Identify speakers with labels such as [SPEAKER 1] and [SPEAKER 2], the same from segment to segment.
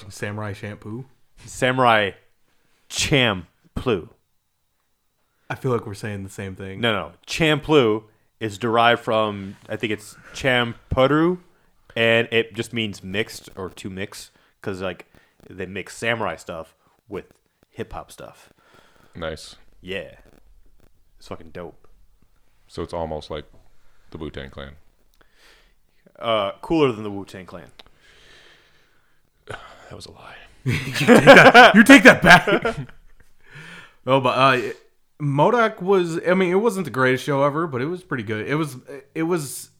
[SPEAKER 1] You were watching Samurai Shampoo.
[SPEAKER 2] Samurai Champloo.
[SPEAKER 1] I feel like we're saying the same thing.
[SPEAKER 2] No, no. Champloo is derived from I think it's Champuru, and it just means mixed or to mix because like they mix samurai stuff with hip hop stuff.
[SPEAKER 3] Nice.
[SPEAKER 2] Yeah, it's fucking dope.
[SPEAKER 3] So it's almost like the Wu Tang Clan.
[SPEAKER 2] Uh, cooler than the Wu Tang Clan.
[SPEAKER 3] That was a lie.
[SPEAKER 1] you take that back. oh, but uh, MODOK was. I mean, it wasn't the greatest show ever, but it was pretty good. It was. It was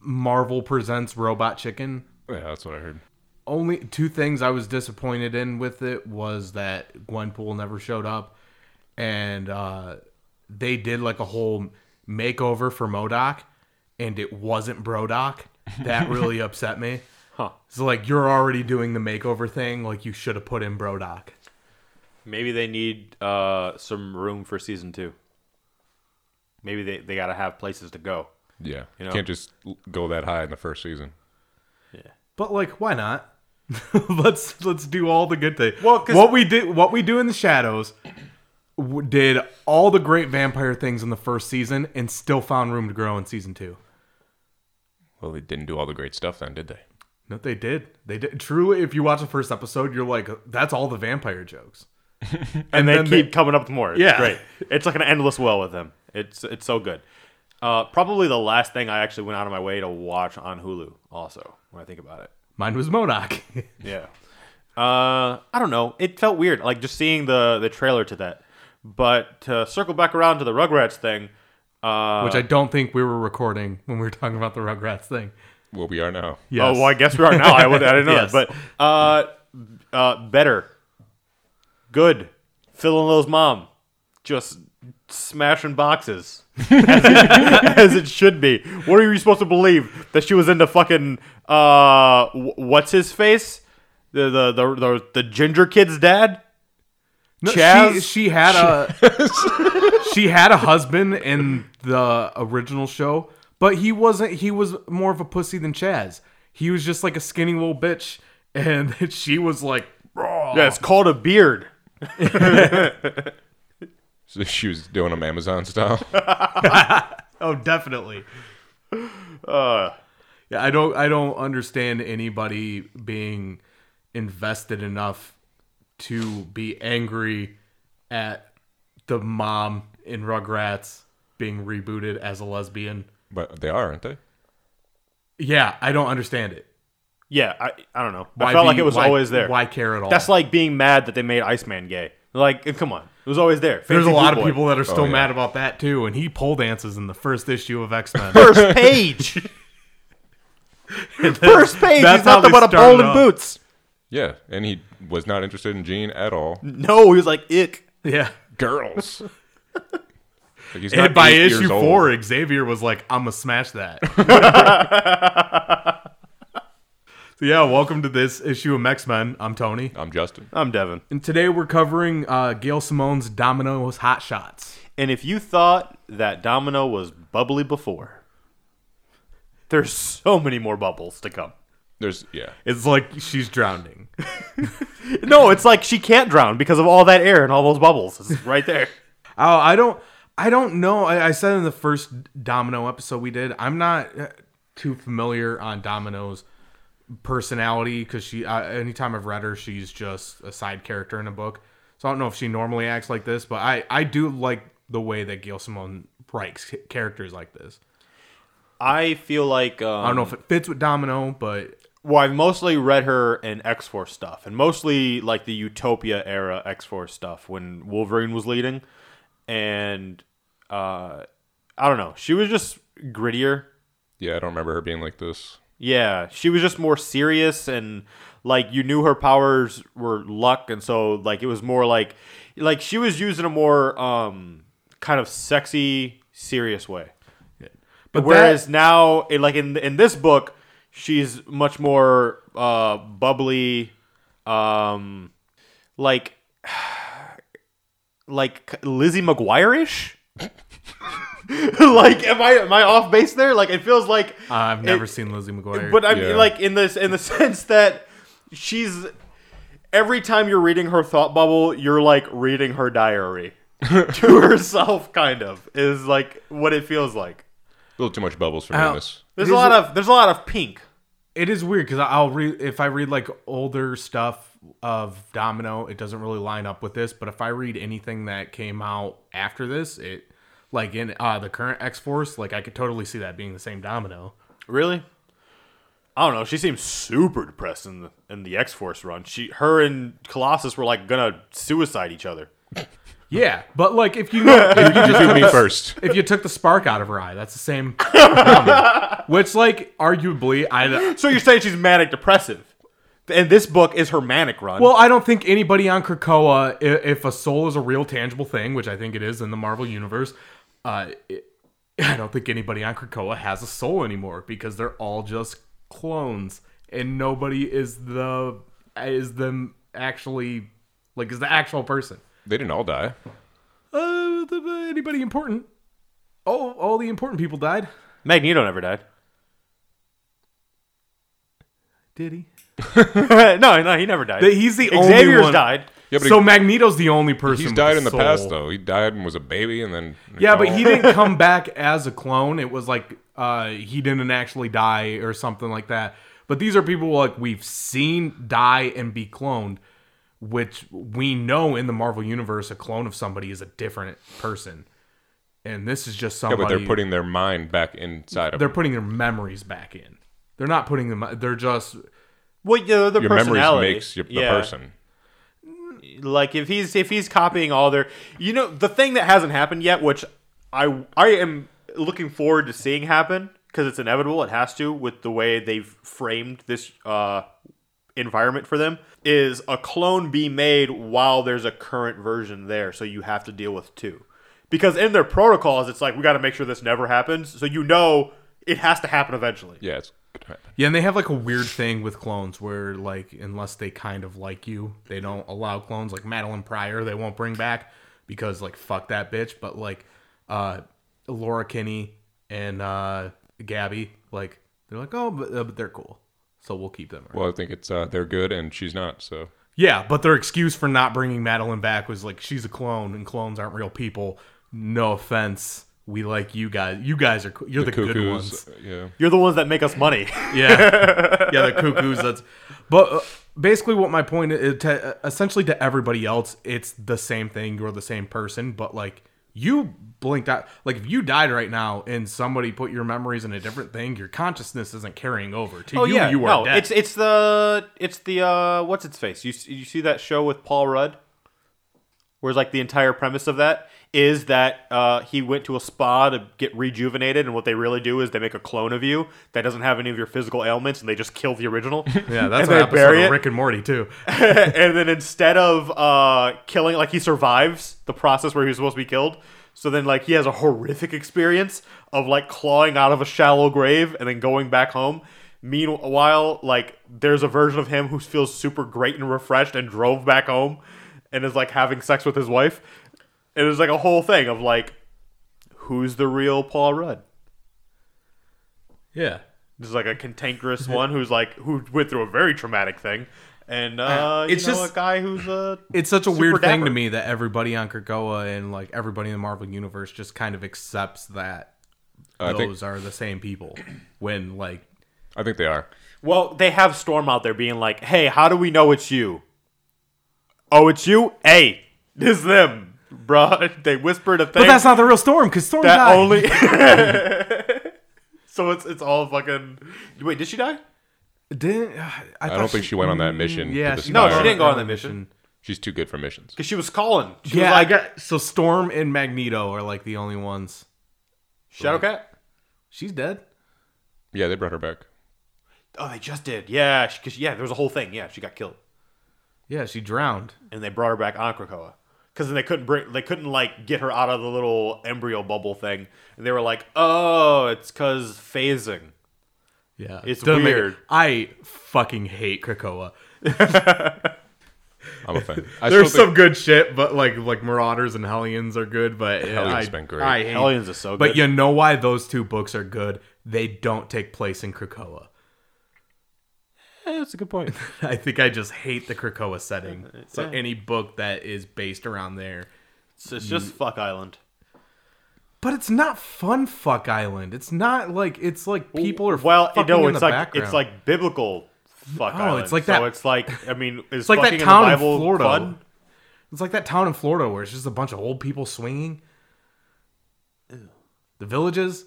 [SPEAKER 1] Marvel presents Robot Chicken.
[SPEAKER 3] Yeah, that's what I heard.
[SPEAKER 1] Only two things I was disappointed in with it was that Gwenpool never showed up, and uh, they did like a whole makeover for MODOK, and it wasn't Brodoc. That really upset me.
[SPEAKER 2] Huh.
[SPEAKER 1] So like you're already doing the makeover thing, like you should have put in Brodoc.
[SPEAKER 2] Maybe they need uh, some room for season two. Maybe they, they got to have places to go.
[SPEAKER 3] Yeah.
[SPEAKER 2] You
[SPEAKER 3] You
[SPEAKER 2] know?
[SPEAKER 3] can't just go that high in the first season. Yeah.
[SPEAKER 1] But like, why not? let's let's do all the good things.
[SPEAKER 2] Well, 'cause-
[SPEAKER 1] what we did, what we do in the shadows, did all the great vampire things in the first season, and still found room to grow in season two.
[SPEAKER 3] Well, they didn't do all the great stuff then, did they?
[SPEAKER 1] No, they did. They did. Truly, if you watch the first episode, you're like, that's all the vampire jokes.
[SPEAKER 2] and they keep
[SPEAKER 1] they-
[SPEAKER 2] coming up with more. It's
[SPEAKER 1] Yeah.
[SPEAKER 2] great. It's like an endless well with them. It's it's so good. Uh, probably the last thing I actually went out of my way to watch on Hulu. Also, when I think about it,
[SPEAKER 1] Mine was MODOK.
[SPEAKER 2] yeah. Uh, I don't know. It felt weird, like just seeing the the trailer to that. But to circle back around to the Rugrats thing, uh,
[SPEAKER 1] which I don't think we were recording when we were talking about the Rugrats thing.
[SPEAKER 3] Well, we are now.
[SPEAKER 1] Yes.
[SPEAKER 2] oh well, I guess we are now. I, would, I didn't know
[SPEAKER 1] Yes.
[SPEAKER 2] that, but uh, uh, better, good, filling those mom, just smashing boxes as it, as it should be. What are you supposed to believe that she was into fucking uh, what's his face, the the the the, the ginger kid's dad?
[SPEAKER 1] No,
[SPEAKER 2] Chaz?
[SPEAKER 1] She, she had a she had a husband in the original show, but he wasn't. He was more of a pussy than Chaz. He was just like a skinny little bitch, and she was like, raw.
[SPEAKER 2] Yeah, it's called a beard.
[SPEAKER 3] So she was doing them Amazon style.
[SPEAKER 1] oh, definitely.
[SPEAKER 2] Uh,
[SPEAKER 1] Yeah, I don't. I don't understand anybody being invested enough to be angry at the mom in Rugrats being rebooted as a lesbian.
[SPEAKER 3] But they are, aren't they?
[SPEAKER 1] Yeah, I don't understand it.
[SPEAKER 2] yeah, I I don't know. I felt
[SPEAKER 1] be-
[SPEAKER 2] like it was
[SPEAKER 1] why-
[SPEAKER 2] always there.
[SPEAKER 1] Why care at all?
[SPEAKER 2] That's like being mad that they made Iceman gay. Like, come on, it was always there.
[SPEAKER 1] There's a lot of
[SPEAKER 2] Boy.
[SPEAKER 1] people that are oh, still
[SPEAKER 3] Oh, yeah.
[SPEAKER 1] mad about that too, and he pole dances in the first issue of X Men.
[SPEAKER 2] First page. First page.
[SPEAKER 1] That's
[SPEAKER 2] He's
[SPEAKER 1] how
[SPEAKER 2] nothing but a
[SPEAKER 1] started
[SPEAKER 2] pole and boots.
[SPEAKER 3] Yeah, and he was not interested in Jean at all.
[SPEAKER 2] No, he was like ick.
[SPEAKER 1] yeah.
[SPEAKER 3] Girls. like he's
[SPEAKER 1] And by
[SPEAKER 3] eight
[SPEAKER 1] issue
[SPEAKER 3] years old.
[SPEAKER 1] four, Xavier was like, "I'm gonna smash that." so yeah, welcome to this issue of X Men. I'm Tony,
[SPEAKER 3] I'm Justin.
[SPEAKER 2] I'm Devin.
[SPEAKER 1] and today we're covering uh, Gail Simone's Domino's Hot Shots.
[SPEAKER 2] And if you thought that Domino was bubbly before, there's so many more bubbles to come.
[SPEAKER 3] There's yeah.
[SPEAKER 1] It's like she's drowning.
[SPEAKER 2] No, it's like she can't drown because of all that air and all those bubbles. It's right there.
[SPEAKER 1] Oh, I don't, I don't know. I, I said in the first Domino episode we did, I'm not uh, too familiar on Domino's personality because she. Uh, anytime I've read her, she's just a side character in a book. So I don't know if she normally acts like this, but I, I do like the way that Gail Simone writes characters like this.
[SPEAKER 2] I feel like um,
[SPEAKER 1] I don't know if it fits with Domino, but
[SPEAKER 2] Well, I've mostly read her in X Force stuff, and mostly like the Utopia era X Force stuff when Wolverine was leading, and uh, I don't know, she was just grittier.
[SPEAKER 3] Yeah, I don't remember her being like this.
[SPEAKER 2] Yeah, she was just more serious, and like you knew her powers were luck, and so like it was more like like she was using a more um kind of sexy, serious way.
[SPEAKER 1] but
[SPEAKER 2] Whereas
[SPEAKER 1] that,
[SPEAKER 2] now, like in in this book, she's much more uh, bubbly, um, like like Lizzie McGuire ish. like, am I am I off base there? Like, it feels like, uh,
[SPEAKER 1] I've never
[SPEAKER 2] it-
[SPEAKER 1] seen Lizzie McGuire.
[SPEAKER 2] but I
[SPEAKER 3] Yeah.
[SPEAKER 2] mean, like in this in the sense that she's every time you're reading her thought bubble, you're like reading her diary to herself. Kind of is like what it feels like.
[SPEAKER 3] A little too much bubbles for me
[SPEAKER 1] Ow.
[SPEAKER 3] this.
[SPEAKER 2] There's a lot of there's a lot of pink.
[SPEAKER 1] It is weird because I'll read if I read like older stuff of Domino, it doesn't really line up with this. But if I read anything that came out after this, it like in uh, the current X Force, like I could totally see that being the same Domino.
[SPEAKER 2] Really? I don't know. She seems super depressed in the in the X Force run. She, her, and Colossus were like gonna suicide each other.
[SPEAKER 1] Yeah, but like if you know, if you
[SPEAKER 3] Shoot me first.
[SPEAKER 1] if you took the spark out of her eye, that's the same. Domino. Which like arguably, I
[SPEAKER 2] So you're saying she's manic depressive, and this book is her manic run.
[SPEAKER 1] Well, I don't think anybody on Krakoa, i- if a soul is a real tangible thing, which I think it is in the Marvel universe, uh, it, I don't think anybody on Krakoa has a soul anymore because they're all just clones, and nobody is the is them actually like is the actual person.
[SPEAKER 3] They didn't all die.
[SPEAKER 1] Uh, the, anybody important? Oh, all the important people died.
[SPEAKER 2] Magneto never died.
[SPEAKER 1] Did he?
[SPEAKER 2] no, no, he never died.
[SPEAKER 1] He's the only
[SPEAKER 2] Xavier's
[SPEAKER 1] one.
[SPEAKER 2] died.
[SPEAKER 3] Yeah, but
[SPEAKER 1] so
[SPEAKER 3] he-
[SPEAKER 1] Magneto's the only person.
[SPEAKER 3] He's
[SPEAKER 1] with
[SPEAKER 3] died
[SPEAKER 1] a
[SPEAKER 3] in the
[SPEAKER 1] soul.
[SPEAKER 3] past though. He died and was a baby, and then
[SPEAKER 1] Yeah, but he didn't come back as a clone. It was like uh, he didn't actually die or something like that. But these are people like we've seen die and be cloned, which we know in the Marvel universe a clone of somebody is a different person. And this is just somebody.
[SPEAKER 3] Yeah, but they're putting their mind back inside of
[SPEAKER 1] they're
[SPEAKER 3] him.
[SPEAKER 1] putting their memories back in. They're not putting them. They're just
[SPEAKER 2] Well, yeah, the
[SPEAKER 3] Your memories
[SPEAKER 2] personality
[SPEAKER 3] makes you, the
[SPEAKER 2] Yeah.
[SPEAKER 3] person.
[SPEAKER 2] Like if he's if he's copying all their you know the thing that hasn't happened yet which i i am looking forward to seeing happen because it's inevitable it has to with the way they've framed this uh environment for them is a clone be made while there's a current version there. So you have to deal with two. Because in their protocols it's like we got to make sure this never happens. So you know it has to happen eventually.
[SPEAKER 3] Yeah, it's gonna happen.
[SPEAKER 1] Yeah, and they have like a weird thing with clones where like unless they kind of like you, they don't allow clones like Madelyne Pryor they won't bring back because like fuck that bitch. But like uh Laura Kinney and uh Gabby, like they're like, oh but, uh, but they're cool. So we'll keep them.
[SPEAKER 3] Well, I think it's uh, they're good, and she's not. So
[SPEAKER 1] Yeah, but their excuse for not bringing Madeline back was like she's a clone and clones aren't real people. No offense. We like you guys. You guys are co- you're the, good ones.
[SPEAKER 3] Yeah,
[SPEAKER 2] you're the ones that make us money
[SPEAKER 1] Yeah, yeah, the cuckoos. That's, but uh, basically, what my point is, to, essentially, to everybody else, it's the same thing. You're the same person, but like you blinked out. Like if you died right now and somebody put your memories in a different thing, your consciousness isn't carrying over to
[SPEAKER 2] Oh
[SPEAKER 1] you.
[SPEAKER 2] yeah,
[SPEAKER 1] you are
[SPEAKER 2] no,
[SPEAKER 1] dead.
[SPEAKER 2] it's it's the it's the uh what's its face? You you see that show with Paul Rudd, where's like the entire premise of that is that uh, he went to a spa to get rejuvenated, and what they really do is they make a clone of you that doesn't have any of your physical ailments, and they just kill the original.
[SPEAKER 1] yeah, that's
[SPEAKER 2] they
[SPEAKER 1] episode of. Rick and Morty too.
[SPEAKER 2] and then instead of uh, killing, like he survives the process where he was supposed to be killed. So then, like he has a horrific experience of like clawing out of a shallow grave and then going back home. Meanwhile, like there's a version of him who feels super great and refreshed and drove back home and is like having sex with his wife. And was like a whole thing of like, who's the real Paul Rudd?
[SPEAKER 1] Yeah,
[SPEAKER 2] There's like a cantankerous one who's like who went through a very traumatic thing, and uh,
[SPEAKER 1] It's
[SPEAKER 2] you know,
[SPEAKER 1] just-
[SPEAKER 2] a guy who's a.
[SPEAKER 1] it's such a
[SPEAKER 2] Super
[SPEAKER 1] weird thing to me that everybody on Krakoa and like everybody in the Marvel universe just kind of accepts that
[SPEAKER 3] I think
[SPEAKER 1] those are the same people when like
[SPEAKER 3] I think they are.
[SPEAKER 2] Well, they have Storm out there being like, "Hey, how do we know it's you?" Oh, it's you. Hey, this is them, bruh. They whispered a thing
[SPEAKER 1] But that's not the real Storm because Storm
[SPEAKER 2] that
[SPEAKER 1] died.
[SPEAKER 2] only. so it's it's all fucking. Wait, did she die?
[SPEAKER 1] Didn't uh,
[SPEAKER 3] I,
[SPEAKER 1] I
[SPEAKER 3] don't think she went on that mm, mission. to
[SPEAKER 1] Yeah,
[SPEAKER 3] the
[SPEAKER 1] she
[SPEAKER 2] No,
[SPEAKER 3] Spire.
[SPEAKER 2] she didn't go on
[SPEAKER 1] that
[SPEAKER 2] that mission.
[SPEAKER 3] She's too good for missions.
[SPEAKER 2] Because she was calling. She
[SPEAKER 1] Yeah,
[SPEAKER 2] was
[SPEAKER 1] I
[SPEAKER 2] like
[SPEAKER 1] got so Storm and Magneto are like the only ones.
[SPEAKER 2] Shadowcat.
[SPEAKER 1] She's dead.
[SPEAKER 3] Yeah, they brought her back.
[SPEAKER 2] Oh, they just did. Yeah, because yeah, there was a whole thing. Yeah, she got killed,
[SPEAKER 1] Yeah, she drowned.
[SPEAKER 2] and they brought her back on Krakoa. Because then they couldn't bring, they couldn't like get her out of the little embryo bubble thing, and they were like, "Oh, it's because phasing."
[SPEAKER 1] Yeah,
[SPEAKER 2] It's
[SPEAKER 1] Doesn't make-
[SPEAKER 2] weird.
[SPEAKER 1] I fucking hate Krakoa.
[SPEAKER 3] I'm a fan. I
[SPEAKER 1] There's
[SPEAKER 3] still
[SPEAKER 1] some good shit, but like like Marauders and Hellions are good. But
[SPEAKER 3] Hellions
[SPEAKER 1] I,
[SPEAKER 3] been great.
[SPEAKER 1] I hate,
[SPEAKER 2] Hellions is so good.
[SPEAKER 1] But you know why those two books are good? They don't take place in Krakoa.
[SPEAKER 2] Eh, that's a good point.
[SPEAKER 1] I think I just hate the Krakoa setting. So
[SPEAKER 2] Yeah.
[SPEAKER 1] any book that is based around there.
[SPEAKER 2] It's, it's just fuck island.
[SPEAKER 1] But it's not fun fuck island. It's not like it's like people are
[SPEAKER 2] well,
[SPEAKER 1] fucking
[SPEAKER 2] no,
[SPEAKER 1] in
[SPEAKER 2] it's
[SPEAKER 1] the
[SPEAKER 2] like
[SPEAKER 1] background.
[SPEAKER 2] it's like biblical fuck
[SPEAKER 1] No,
[SPEAKER 2] island.
[SPEAKER 1] it's like
[SPEAKER 2] so
[SPEAKER 1] that-
[SPEAKER 2] it's like I mean, is
[SPEAKER 1] it's like that
[SPEAKER 2] fucking in the
[SPEAKER 1] town in Florida.
[SPEAKER 2] fun?
[SPEAKER 1] It's like that town in Florida where it's just a bunch of old people swinging. The villages.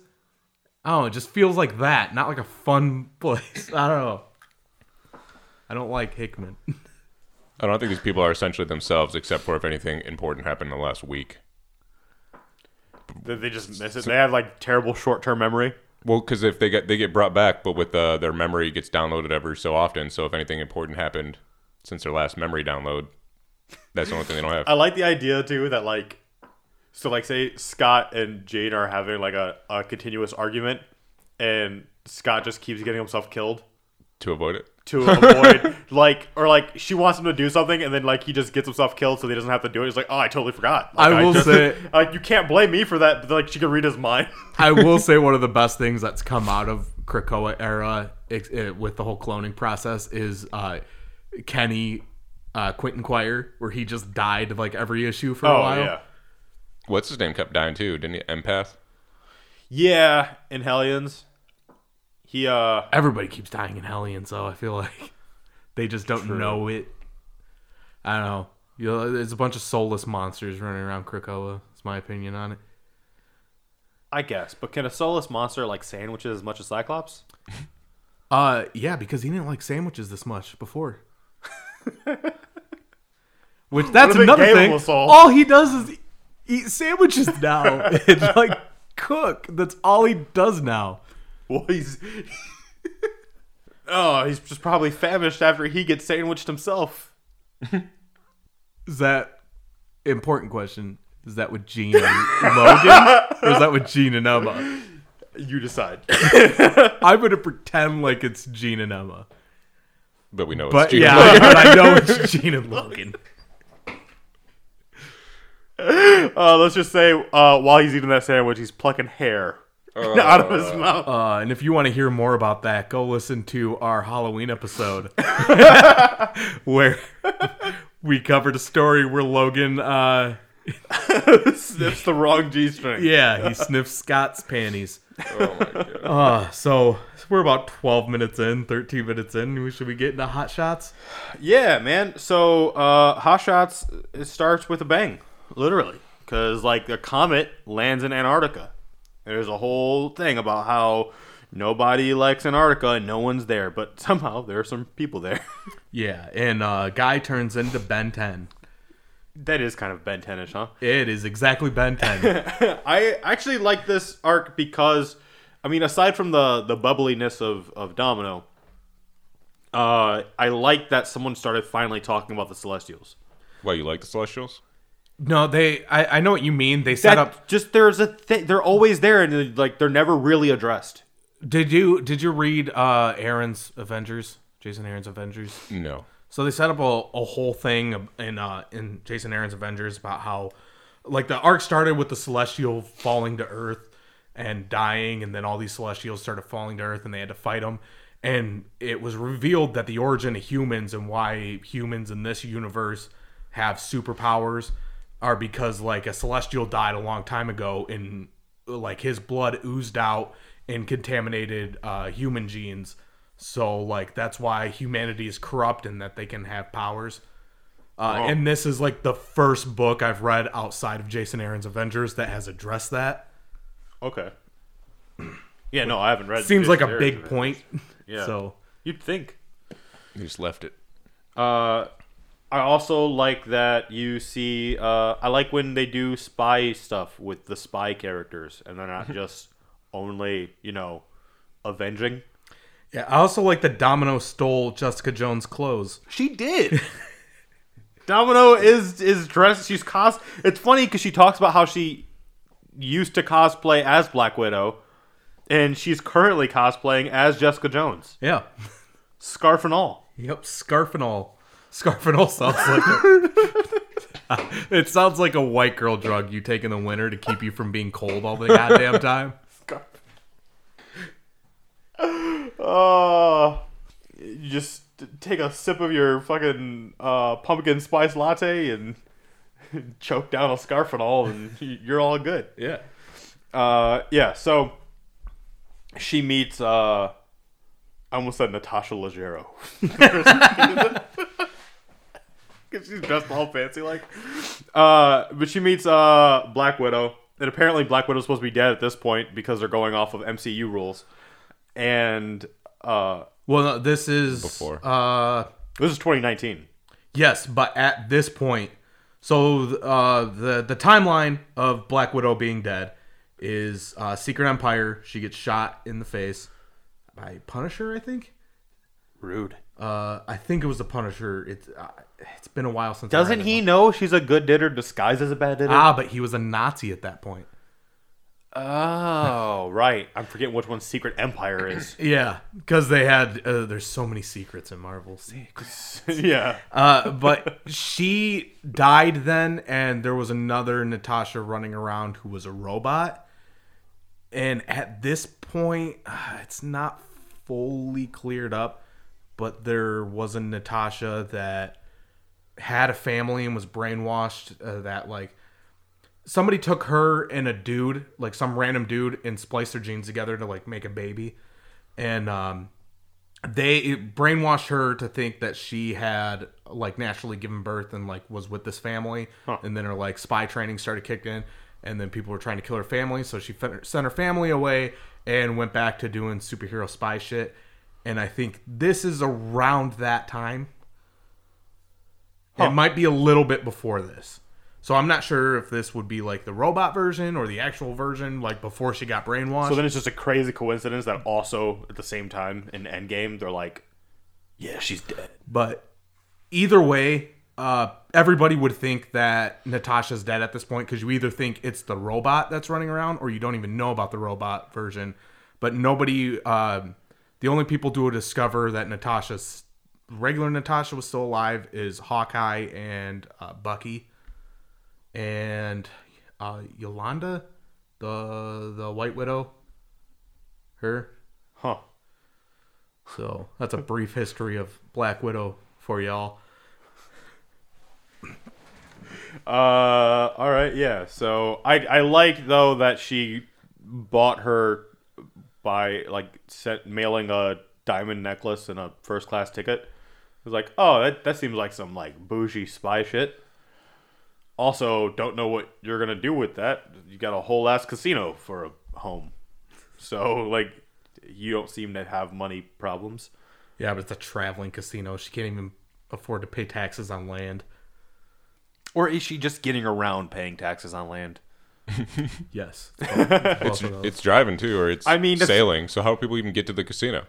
[SPEAKER 1] Oh, it just feels like that, not like a fun place. I don't know. I don't like Hickman.
[SPEAKER 3] I don't think these people are essentially themselves, except for if anything important happened in the last week.
[SPEAKER 2] They, they just miss it. They have like terrible short term memory.
[SPEAKER 3] Well, because if they get they get brought back, but with uh, their memory gets downloaded every so often. So if anything important happened since their last memory download, that's the only thing they don't have.
[SPEAKER 2] I like the idea too that like, so like say Scott and Jade are having like a, a continuous argument, and Scott just keeps getting himself killed
[SPEAKER 3] to avoid it.
[SPEAKER 2] To avoid like or like she wants him to do something and then like he just gets himself killed so he doesn't have to do it. He's like, oh, I totally forgot. Like,
[SPEAKER 1] I will
[SPEAKER 2] just-
[SPEAKER 1] say-
[SPEAKER 2] like you can't blame me for that. But, like she can read his mind.
[SPEAKER 1] I will say one of the best things that's come out of Krakoa era ex- eh, with the whole cloning process is uh, Kenny uh, Quentin Quire, where he just died of like every issue for a
[SPEAKER 2] oh
[SPEAKER 1] while.
[SPEAKER 2] yeah,
[SPEAKER 3] What's his name kept dying too, didn't he? Empath.
[SPEAKER 2] yeah. In Hellions, he uh
[SPEAKER 1] Everybody keeps dying in Hellion, so I feel like they just don't
[SPEAKER 2] True.
[SPEAKER 1] know it. I don't know. You know, there's a bunch of soulless monsters running around Krakoa. That's my opinion on it.
[SPEAKER 2] I guess, but can a soulless monster like sandwiches as much as Cyclops?
[SPEAKER 1] Uh, yeah, because he didn't like sandwiches this much before. Which that's another thing. All he does is eat sandwiches now. and like cook. That's all he does now.
[SPEAKER 2] Well, he's oh, he's just probably famished after he gets sandwiched himself.
[SPEAKER 1] Is that important question? Is that with Jean and Logan, or is that with Jean and Emma?
[SPEAKER 2] You decide.
[SPEAKER 1] I'm gonna pretend like it's Jean and Emma,
[SPEAKER 3] But we know it's
[SPEAKER 1] but
[SPEAKER 3] Jean
[SPEAKER 1] yeah,
[SPEAKER 3] Logan.
[SPEAKER 1] but I know it's Jean and Logan.
[SPEAKER 2] Uh, let's just say uh, while he's eating that sandwich, he's plucking hair out of his mouth.
[SPEAKER 1] Uh, and if you want to hear more about that, go listen to our Halloween episode where we covered a story where Logan, uh,
[SPEAKER 2] Sniffs the wrong G string.
[SPEAKER 1] yeah, he sniffs Scott's panties.
[SPEAKER 3] oh my god.
[SPEAKER 1] Uh, so we're about 12 minutes in, 13 minutes in. We should we get into hot shots?
[SPEAKER 2] Yeah, man. So, uh, Hot Shots it starts with a bang, literally, because like a comet lands in Antarctica. There's a whole thing about how nobody likes Antarctica and no one's there, but somehow there are some people there.
[SPEAKER 1] Yeah, and uh, guy turns into Ben 10.
[SPEAKER 2] that is kind of Ben Tenish, huh?
[SPEAKER 1] It is exactly Ben 10.
[SPEAKER 2] I actually like this arc because, I mean, aside from the the bubbliness of of Domino, uh, I like that someone started finally talking about the Celestials.
[SPEAKER 3] Why you like the Celestials?
[SPEAKER 1] No, they. I, I know what you mean. They set
[SPEAKER 2] That
[SPEAKER 1] up.
[SPEAKER 2] just there's a thing. They're always there, and they're, like they're never really addressed.
[SPEAKER 1] Did you did you read uh, Aaron's Avengers? Jason Aaron's Avengers.
[SPEAKER 3] No.
[SPEAKER 1] So they set up a, a whole thing in uh, in Jason Aaron's Avengers about how like the arc started with the Celestial falling to Earth and dying, and then all these Celestials started falling to Earth, and they had to fight them. And it was revealed that the origin of humans and why humans in this universe have superpowers are because like a Celestial died a long time ago, and like his blood oozed out and contaminated uh, human genes. So like that's why humanity is corrupt and that they can have powers. Uh, and this is like the first book I've read outside of Jason Aaron's Avengers that has addressed that.
[SPEAKER 2] Okay. Yeah, no, I haven't read. It.
[SPEAKER 1] Seems like a
[SPEAKER 2] Jason
[SPEAKER 1] big
[SPEAKER 2] Aaron's
[SPEAKER 1] point.
[SPEAKER 2] Yeah.
[SPEAKER 1] So
[SPEAKER 2] You'd think.
[SPEAKER 3] You just left it.
[SPEAKER 2] Uh, I also like that you see. Uh, I like when they do spy stuff with the spy characters, and they're not just only you know avenging.
[SPEAKER 1] yeah, I also like that Domino stole Jessica Jones' clothes.
[SPEAKER 2] She did. Domino is is dressed. She's cos. It's funny because she talks about how she used to cosplay as Black Widow, and she's currently cosplaying as Jessica Jones,
[SPEAKER 1] Yeah.
[SPEAKER 2] scarf and all.
[SPEAKER 1] Yep, scarf and all. Scarf and all sounds like a, it sounds like a white girl drug you take in the winter to keep you from being cold all the goddamn time.
[SPEAKER 2] Oh, you just take a sip of your fucking uh, pumpkin spice latte and choke down a all and you're all good.
[SPEAKER 1] Yeah.
[SPEAKER 2] Uh, yeah. So she meets. Uh, I almost said Natasha Leggero. Because she's dressed all fancy like. Uh, but she meets uh, Black Widow. And apparently, Black Widow's supposed to be dead at this point because they're going off of MCU rules. And uh,
[SPEAKER 1] Well, no, this is
[SPEAKER 3] Before.
[SPEAKER 1] Uh,
[SPEAKER 2] this is 2019.
[SPEAKER 1] yes, but at this point, so uh, the the timeline of Black Widow being dead is uh, Secret Empire. She gets shot in the face by Punisher, I think.
[SPEAKER 2] Rude.
[SPEAKER 1] Uh, I think it was the Punisher. It's uh, it's been a while since. I
[SPEAKER 2] Doesn't
[SPEAKER 1] read
[SPEAKER 2] he
[SPEAKER 1] it.
[SPEAKER 2] know she's a good ditter disguised as a bad ditter?
[SPEAKER 1] Ah, but he was a Nazi at that point.
[SPEAKER 2] Oh, right. I'm forgetting which one Secret Empire is.
[SPEAKER 1] Yeah, because they had. Uh, there's so many secrets in Marvel. Secrets.
[SPEAKER 2] yeah.
[SPEAKER 1] Uh, but she died then, and there was another Natasha running around who was a robot. And at this point, uh, it's not fully cleared up, but there was a Natasha that had a family and was brainwashed. Uh, that like somebody took her and a dude, like some random dude, and spliced their genes together to like make a baby, and um, they brainwashed her to think that she had like naturally given birth and like was with this family. And then her like spy training started kicking in and then people were trying to kill her family. So she sent her family away and went back to doing superhero spy shit and i think this is around that time it might be a little bit before this so i'm not sure if this would be like the robot version or the actual version like before she got brainwashed
[SPEAKER 2] So then it's just a crazy coincidence that also at the same time in Endgame they're like, yeah, she's dead.
[SPEAKER 1] But either way, uh, everybody would think that Natasha's dead at this point because you either think it's the robot that's running around or you don't even know about the robot version. But nobody, um the only people to discover that Natasha's regular Natasha was still alive is Hawkeye and uh, Bucky and uh, Yolanda, the the White Widow. Her.
[SPEAKER 2] Huh.
[SPEAKER 1] So that's a brief history of Black Widow for y'all.
[SPEAKER 2] Uh, all right, yeah. So I I like though that she bought her by like set mailing a diamond necklace and a first class ticket. It was like, oh, that that seems like some like bougie spy shit. Also, don't know what you're gonna do with that. You got a whole ass casino for a home, so like you don't seem to have money problems.
[SPEAKER 1] Yeah, but it's a traveling casino. She can't even afford to pay taxes on land.
[SPEAKER 2] Or is she just getting around paying taxes on land?
[SPEAKER 1] Yes.
[SPEAKER 3] It's, it's driving too, or it's
[SPEAKER 2] I mean, that's-
[SPEAKER 3] sailing. So how do people even get to the casino?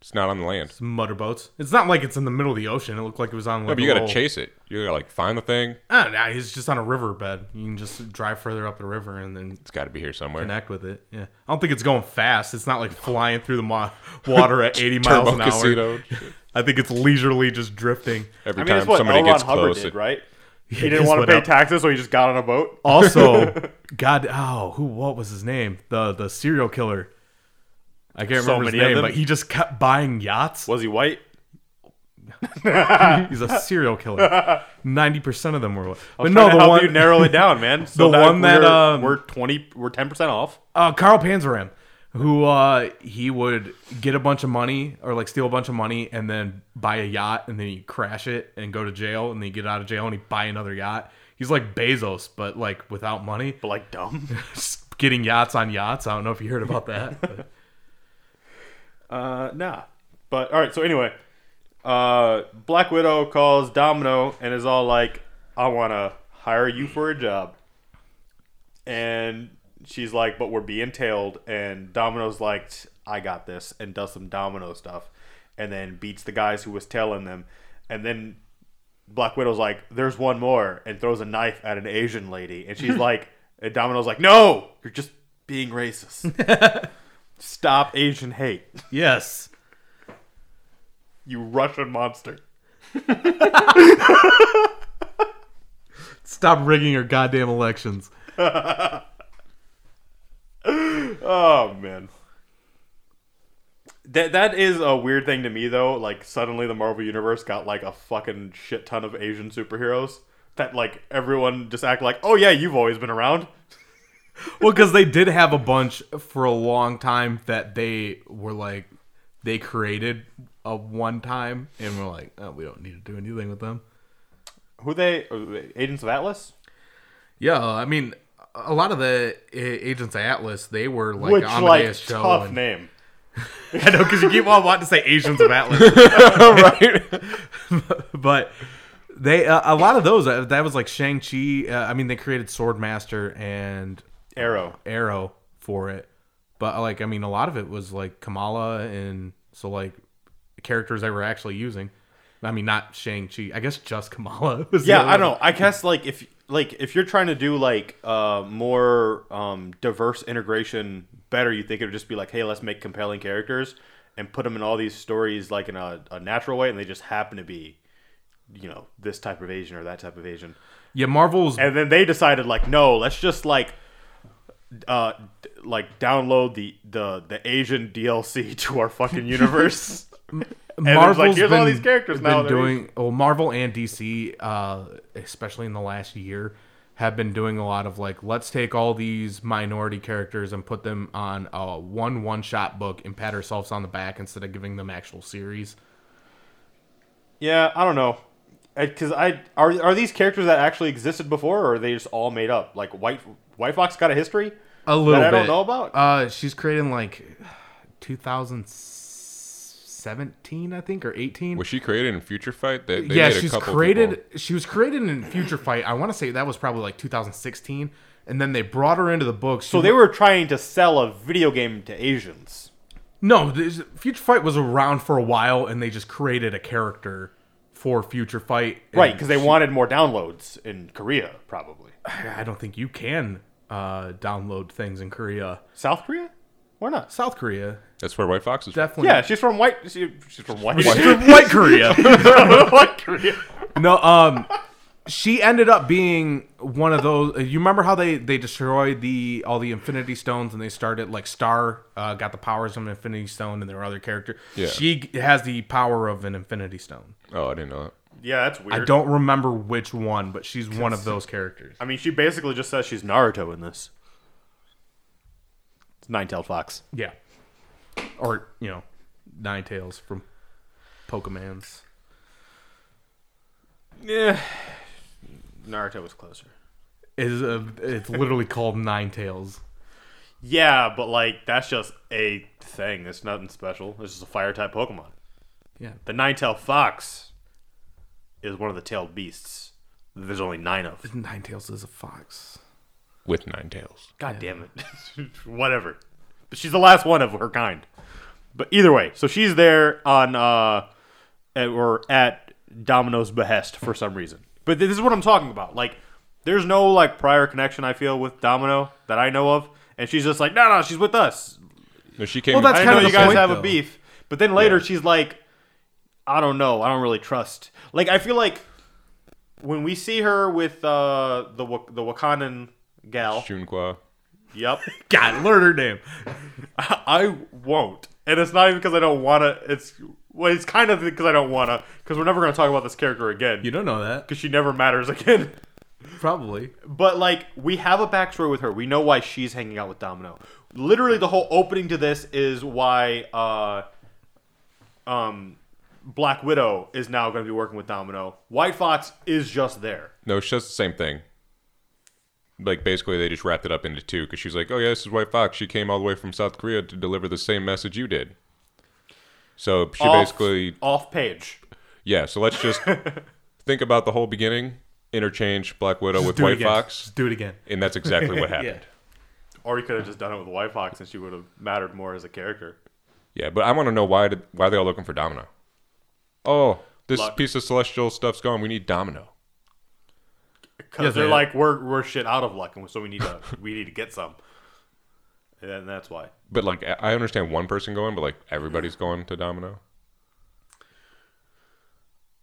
[SPEAKER 3] It's not on the land.
[SPEAKER 1] It's motorboats. It's not like it's in the middle of the ocean. It looked like it was on. Like
[SPEAKER 3] No, but you
[SPEAKER 1] a
[SPEAKER 3] gotta
[SPEAKER 1] little-
[SPEAKER 3] chase it. You gotta like find the thing.
[SPEAKER 1] Ah, nah, he's just on a riverbed. You can just drive further up the river and then
[SPEAKER 3] It's got to be here somewhere.
[SPEAKER 1] connect with it. Yeah, I don't think it's going fast. It's not like flying through the mo- water at 80 miles
[SPEAKER 3] Turbo
[SPEAKER 1] an hour.
[SPEAKER 3] casino.
[SPEAKER 1] I think it's leisurely just drifting.
[SPEAKER 3] Every
[SPEAKER 2] I mean,
[SPEAKER 3] time
[SPEAKER 2] that's what
[SPEAKER 3] somebody
[SPEAKER 2] L. Ron
[SPEAKER 3] gets
[SPEAKER 2] Hubbard
[SPEAKER 3] close,
[SPEAKER 2] did,
[SPEAKER 3] it-
[SPEAKER 2] right? He didn't want to pay
[SPEAKER 1] up.
[SPEAKER 2] taxes, so he just got on a boat.
[SPEAKER 1] Also, God, oh, who? What was his name? The the serial killer. I can't
[SPEAKER 2] So
[SPEAKER 1] remember his name, but he just kept buying yachts.
[SPEAKER 2] Was he white?
[SPEAKER 1] He's a serial killer. Ninety percent of them were. But no,
[SPEAKER 2] to
[SPEAKER 1] the one
[SPEAKER 2] you narrow it down, man. So
[SPEAKER 1] The one that,
[SPEAKER 2] we're,
[SPEAKER 1] um,
[SPEAKER 2] we're twenty, we're ten percent off.
[SPEAKER 1] uh, Carl Panzram, who uh, he would get a bunch of money or like steal a bunch of money and then buy a yacht and then he crash it and go to jail and then he get out of jail and he buy another yacht. He's like Bezos, but like without money,
[SPEAKER 2] But like dumb.
[SPEAKER 1] Getting yachts on yachts. I don't know if you heard about that. but-
[SPEAKER 2] Uh, nah. But all right. So anyway, uh, Black Widow calls Domino and is all like, "I want to hire you for a job," and she's like, "But we're being tailed." And Domino's like, "I got this," and does some Domino stuff, and then beats the guys who was tailing them, and then. Black Widow's like, there's one more, and throws a knife at an Asian lady, and she's like, and Domino's like, no, you're just being racist. Stop Asian hate.
[SPEAKER 1] yes.
[SPEAKER 2] You Russian monster.
[SPEAKER 1] Stop rigging your goddamn elections.
[SPEAKER 2] Oh man. That that is a weird thing to me though. Like suddenly the Marvel universe got like a fucking shit ton of Asian superheroes that like everyone just act like, "Oh yeah, you've always been around."
[SPEAKER 1] well, because they did have a bunch for a long time that they were like they created a one time, and we're like, oh, we don't need to do anything with them.
[SPEAKER 2] Who they uh, Agents of Atlas?
[SPEAKER 1] Yeah, I mean, a lot of the uh, Agents of Atlas, they were like
[SPEAKER 2] Which
[SPEAKER 1] Amadeus
[SPEAKER 2] like tough
[SPEAKER 1] and-
[SPEAKER 2] name.
[SPEAKER 1] I know because you keep on wanting to say Asians of Atlas,
[SPEAKER 3] right.
[SPEAKER 1] but they uh, a lot of those uh, that was like Shang Chi. Uh, I mean, they created Swordmaster and
[SPEAKER 2] Aero.
[SPEAKER 1] Aero for it, but like I mean, a lot of it was like Kamala and so like characters they were actually using. I mean, not Shang Chi. I guess just Kamala. was
[SPEAKER 2] Yeah, I
[SPEAKER 1] one.
[SPEAKER 2] know. I guess like if like if you're trying to do like uh more um diverse integration better, you think it would just be like, hey, let's make compelling characters and put them in all these stories like in a, a natural way, and they just happen to be, you know, this type of Asian or that type of Asian.
[SPEAKER 1] Yeah, Marvel's
[SPEAKER 2] And then they decided like, no, let's just like uh d- like download the the the Asian DLC to our fucking universe. It's like,
[SPEAKER 1] Marvel's
[SPEAKER 2] here's
[SPEAKER 1] been,
[SPEAKER 2] all these characters now that
[SPEAKER 1] doing well. Marvel and DC, uh, especially in the last year, have been doing a lot of like, let's take all these minority characters and put them on a one one shot book and pat ourselves on the back instead of giving them actual series.
[SPEAKER 2] Yeah, I don't know. Because I are are these characters that actually existed before, or are they just all made up? Like White White Fox got a history.
[SPEAKER 1] A little
[SPEAKER 2] I
[SPEAKER 1] bit.
[SPEAKER 2] don't know about?
[SPEAKER 1] Uh, she's creating like 2017, I think, or 18.
[SPEAKER 3] Was she created in Future Fight? They, they
[SPEAKER 1] yeah,
[SPEAKER 3] made
[SPEAKER 1] she's
[SPEAKER 3] couple
[SPEAKER 1] created.
[SPEAKER 3] people-
[SPEAKER 1] She was created in Future Fight. I want to say that was probably like 2016, and then they brought her into the books.
[SPEAKER 2] So they were trying to sell a video game to Asians.
[SPEAKER 1] no. this- Future Fight was around for a while, and they just created a character for Future Fight.
[SPEAKER 2] Right, because they
[SPEAKER 1] she-
[SPEAKER 2] wanted more downloads in Korea, probably.
[SPEAKER 1] I don't think you can uh, download things in Korea.
[SPEAKER 2] South Korea? Why not?
[SPEAKER 1] South Korea,
[SPEAKER 3] That's where White Fox is. from.
[SPEAKER 1] definitely.
[SPEAKER 2] Yeah, she's from White. She, she's from White.
[SPEAKER 1] White Korea.
[SPEAKER 2] White Korea.
[SPEAKER 1] No, um, she ended up being one of those. uh, You remember how they they destroyed the all the Infinity Stones and they started like Star uh, got the powers of an Infinity Stone and there were other characters.
[SPEAKER 3] Yeah.
[SPEAKER 1] She has the power of an Infinity Stone.
[SPEAKER 3] Oh, I didn't know that.
[SPEAKER 2] Yeah, that's weird.
[SPEAKER 1] I don't remember which one, but she's one of those characters.
[SPEAKER 2] I mean, she basically just says she's Naruto in this. It's Nine-tailed fox.
[SPEAKER 1] Yeah, or you know, Ninetales from Pokemon's.
[SPEAKER 2] Yeah. Naruto was closer.
[SPEAKER 1] Is uh, it's literally called Nine Tails.
[SPEAKER 2] Yeah, but like that's just a thing. It's nothing special. It's just a fire type Pokemon.
[SPEAKER 1] Yeah,
[SPEAKER 2] The nine-tailed fox is one of the tailed beasts. There's only nine of.
[SPEAKER 1] Nine Tails is a fox.
[SPEAKER 3] With nine tails.
[SPEAKER 2] God damn it. Whatever. But she's the last one of her kind. But either way, so she's there on uh at, or at Domino's behest for some reason. But this is what I'm talking about. Like there's no like prior connection I feel with Domino that I know of. And she's just like, no, no, she's with us.
[SPEAKER 3] No, she came.
[SPEAKER 1] Well, that's
[SPEAKER 2] I
[SPEAKER 1] kind
[SPEAKER 2] know
[SPEAKER 1] of
[SPEAKER 2] you guys
[SPEAKER 1] point,
[SPEAKER 2] have
[SPEAKER 1] though.
[SPEAKER 2] a beef. But then later
[SPEAKER 3] Yeah.
[SPEAKER 2] she's like, I don't know. I don't really trust. Like I feel like when we see her with uh, the Wak- the Wakandan gal.
[SPEAKER 3] Shunqua.
[SPEAKER 2] Yep.
[SPEAKER 1] God, learn her name.
[SPEAKER 2] I won't, and it's not even because I don't want to. It's well, it's kind of because I don't want to. Because we're never going to talk about this character again.
[SPEAKER 1] You don't know that,
[SPEAKER 2] Because she never matters again.
[SPEAKER 1] probably.
[SPEAKER 2] But like, we have a backstory with her. We know why she's hanging out with Domino. Literally, the whole opening to this is why uh, um, Black Widow is now going to be working with Domino. White Fox is just there.
[SPEAKER 3] No, it's just the same thing. Like basically, they just wrapped it up into two because she's like, "Oh yeah, this is White Fox. She came all the way from South Korea to deliver the same message you did." So she
[SPEAKER 2] Off-
[SPEAKER 3] basically,
[SPEAKER 2] off page.
[SPEAKER 3] yeah. So let's just think about the whole beginning. Interchange Black Widow with
[SPEAKER 1] Do it
[SPEAKER 3] White. Fox,
[SPEAKER 1] Just do it again.
[SPEAKER 3] and that's exactly what happened.
[SPEAKER 2] Or you could have just done it with White Fox, and she would have mattered more as a character.
[SPEAKER 3] Yeah, but I want to know why did why are they all looking for Domino? Oh, this
[SPEAKER 2] Luck.
[SPEAKER 3] piece of celestial stuff's gone. We need Domino.
[SPEAKER 2] Because
[SPEAKER 1] Yes,
[SPEAKER 2] they're
[SPEAKER 1] they-
[SPEAKER 2] like we're we're shit out of luck, and so we need to we need to get some, and that's why.
[SPEAKER 3] But like, I I understand one person going, but like everybody's going to Domino.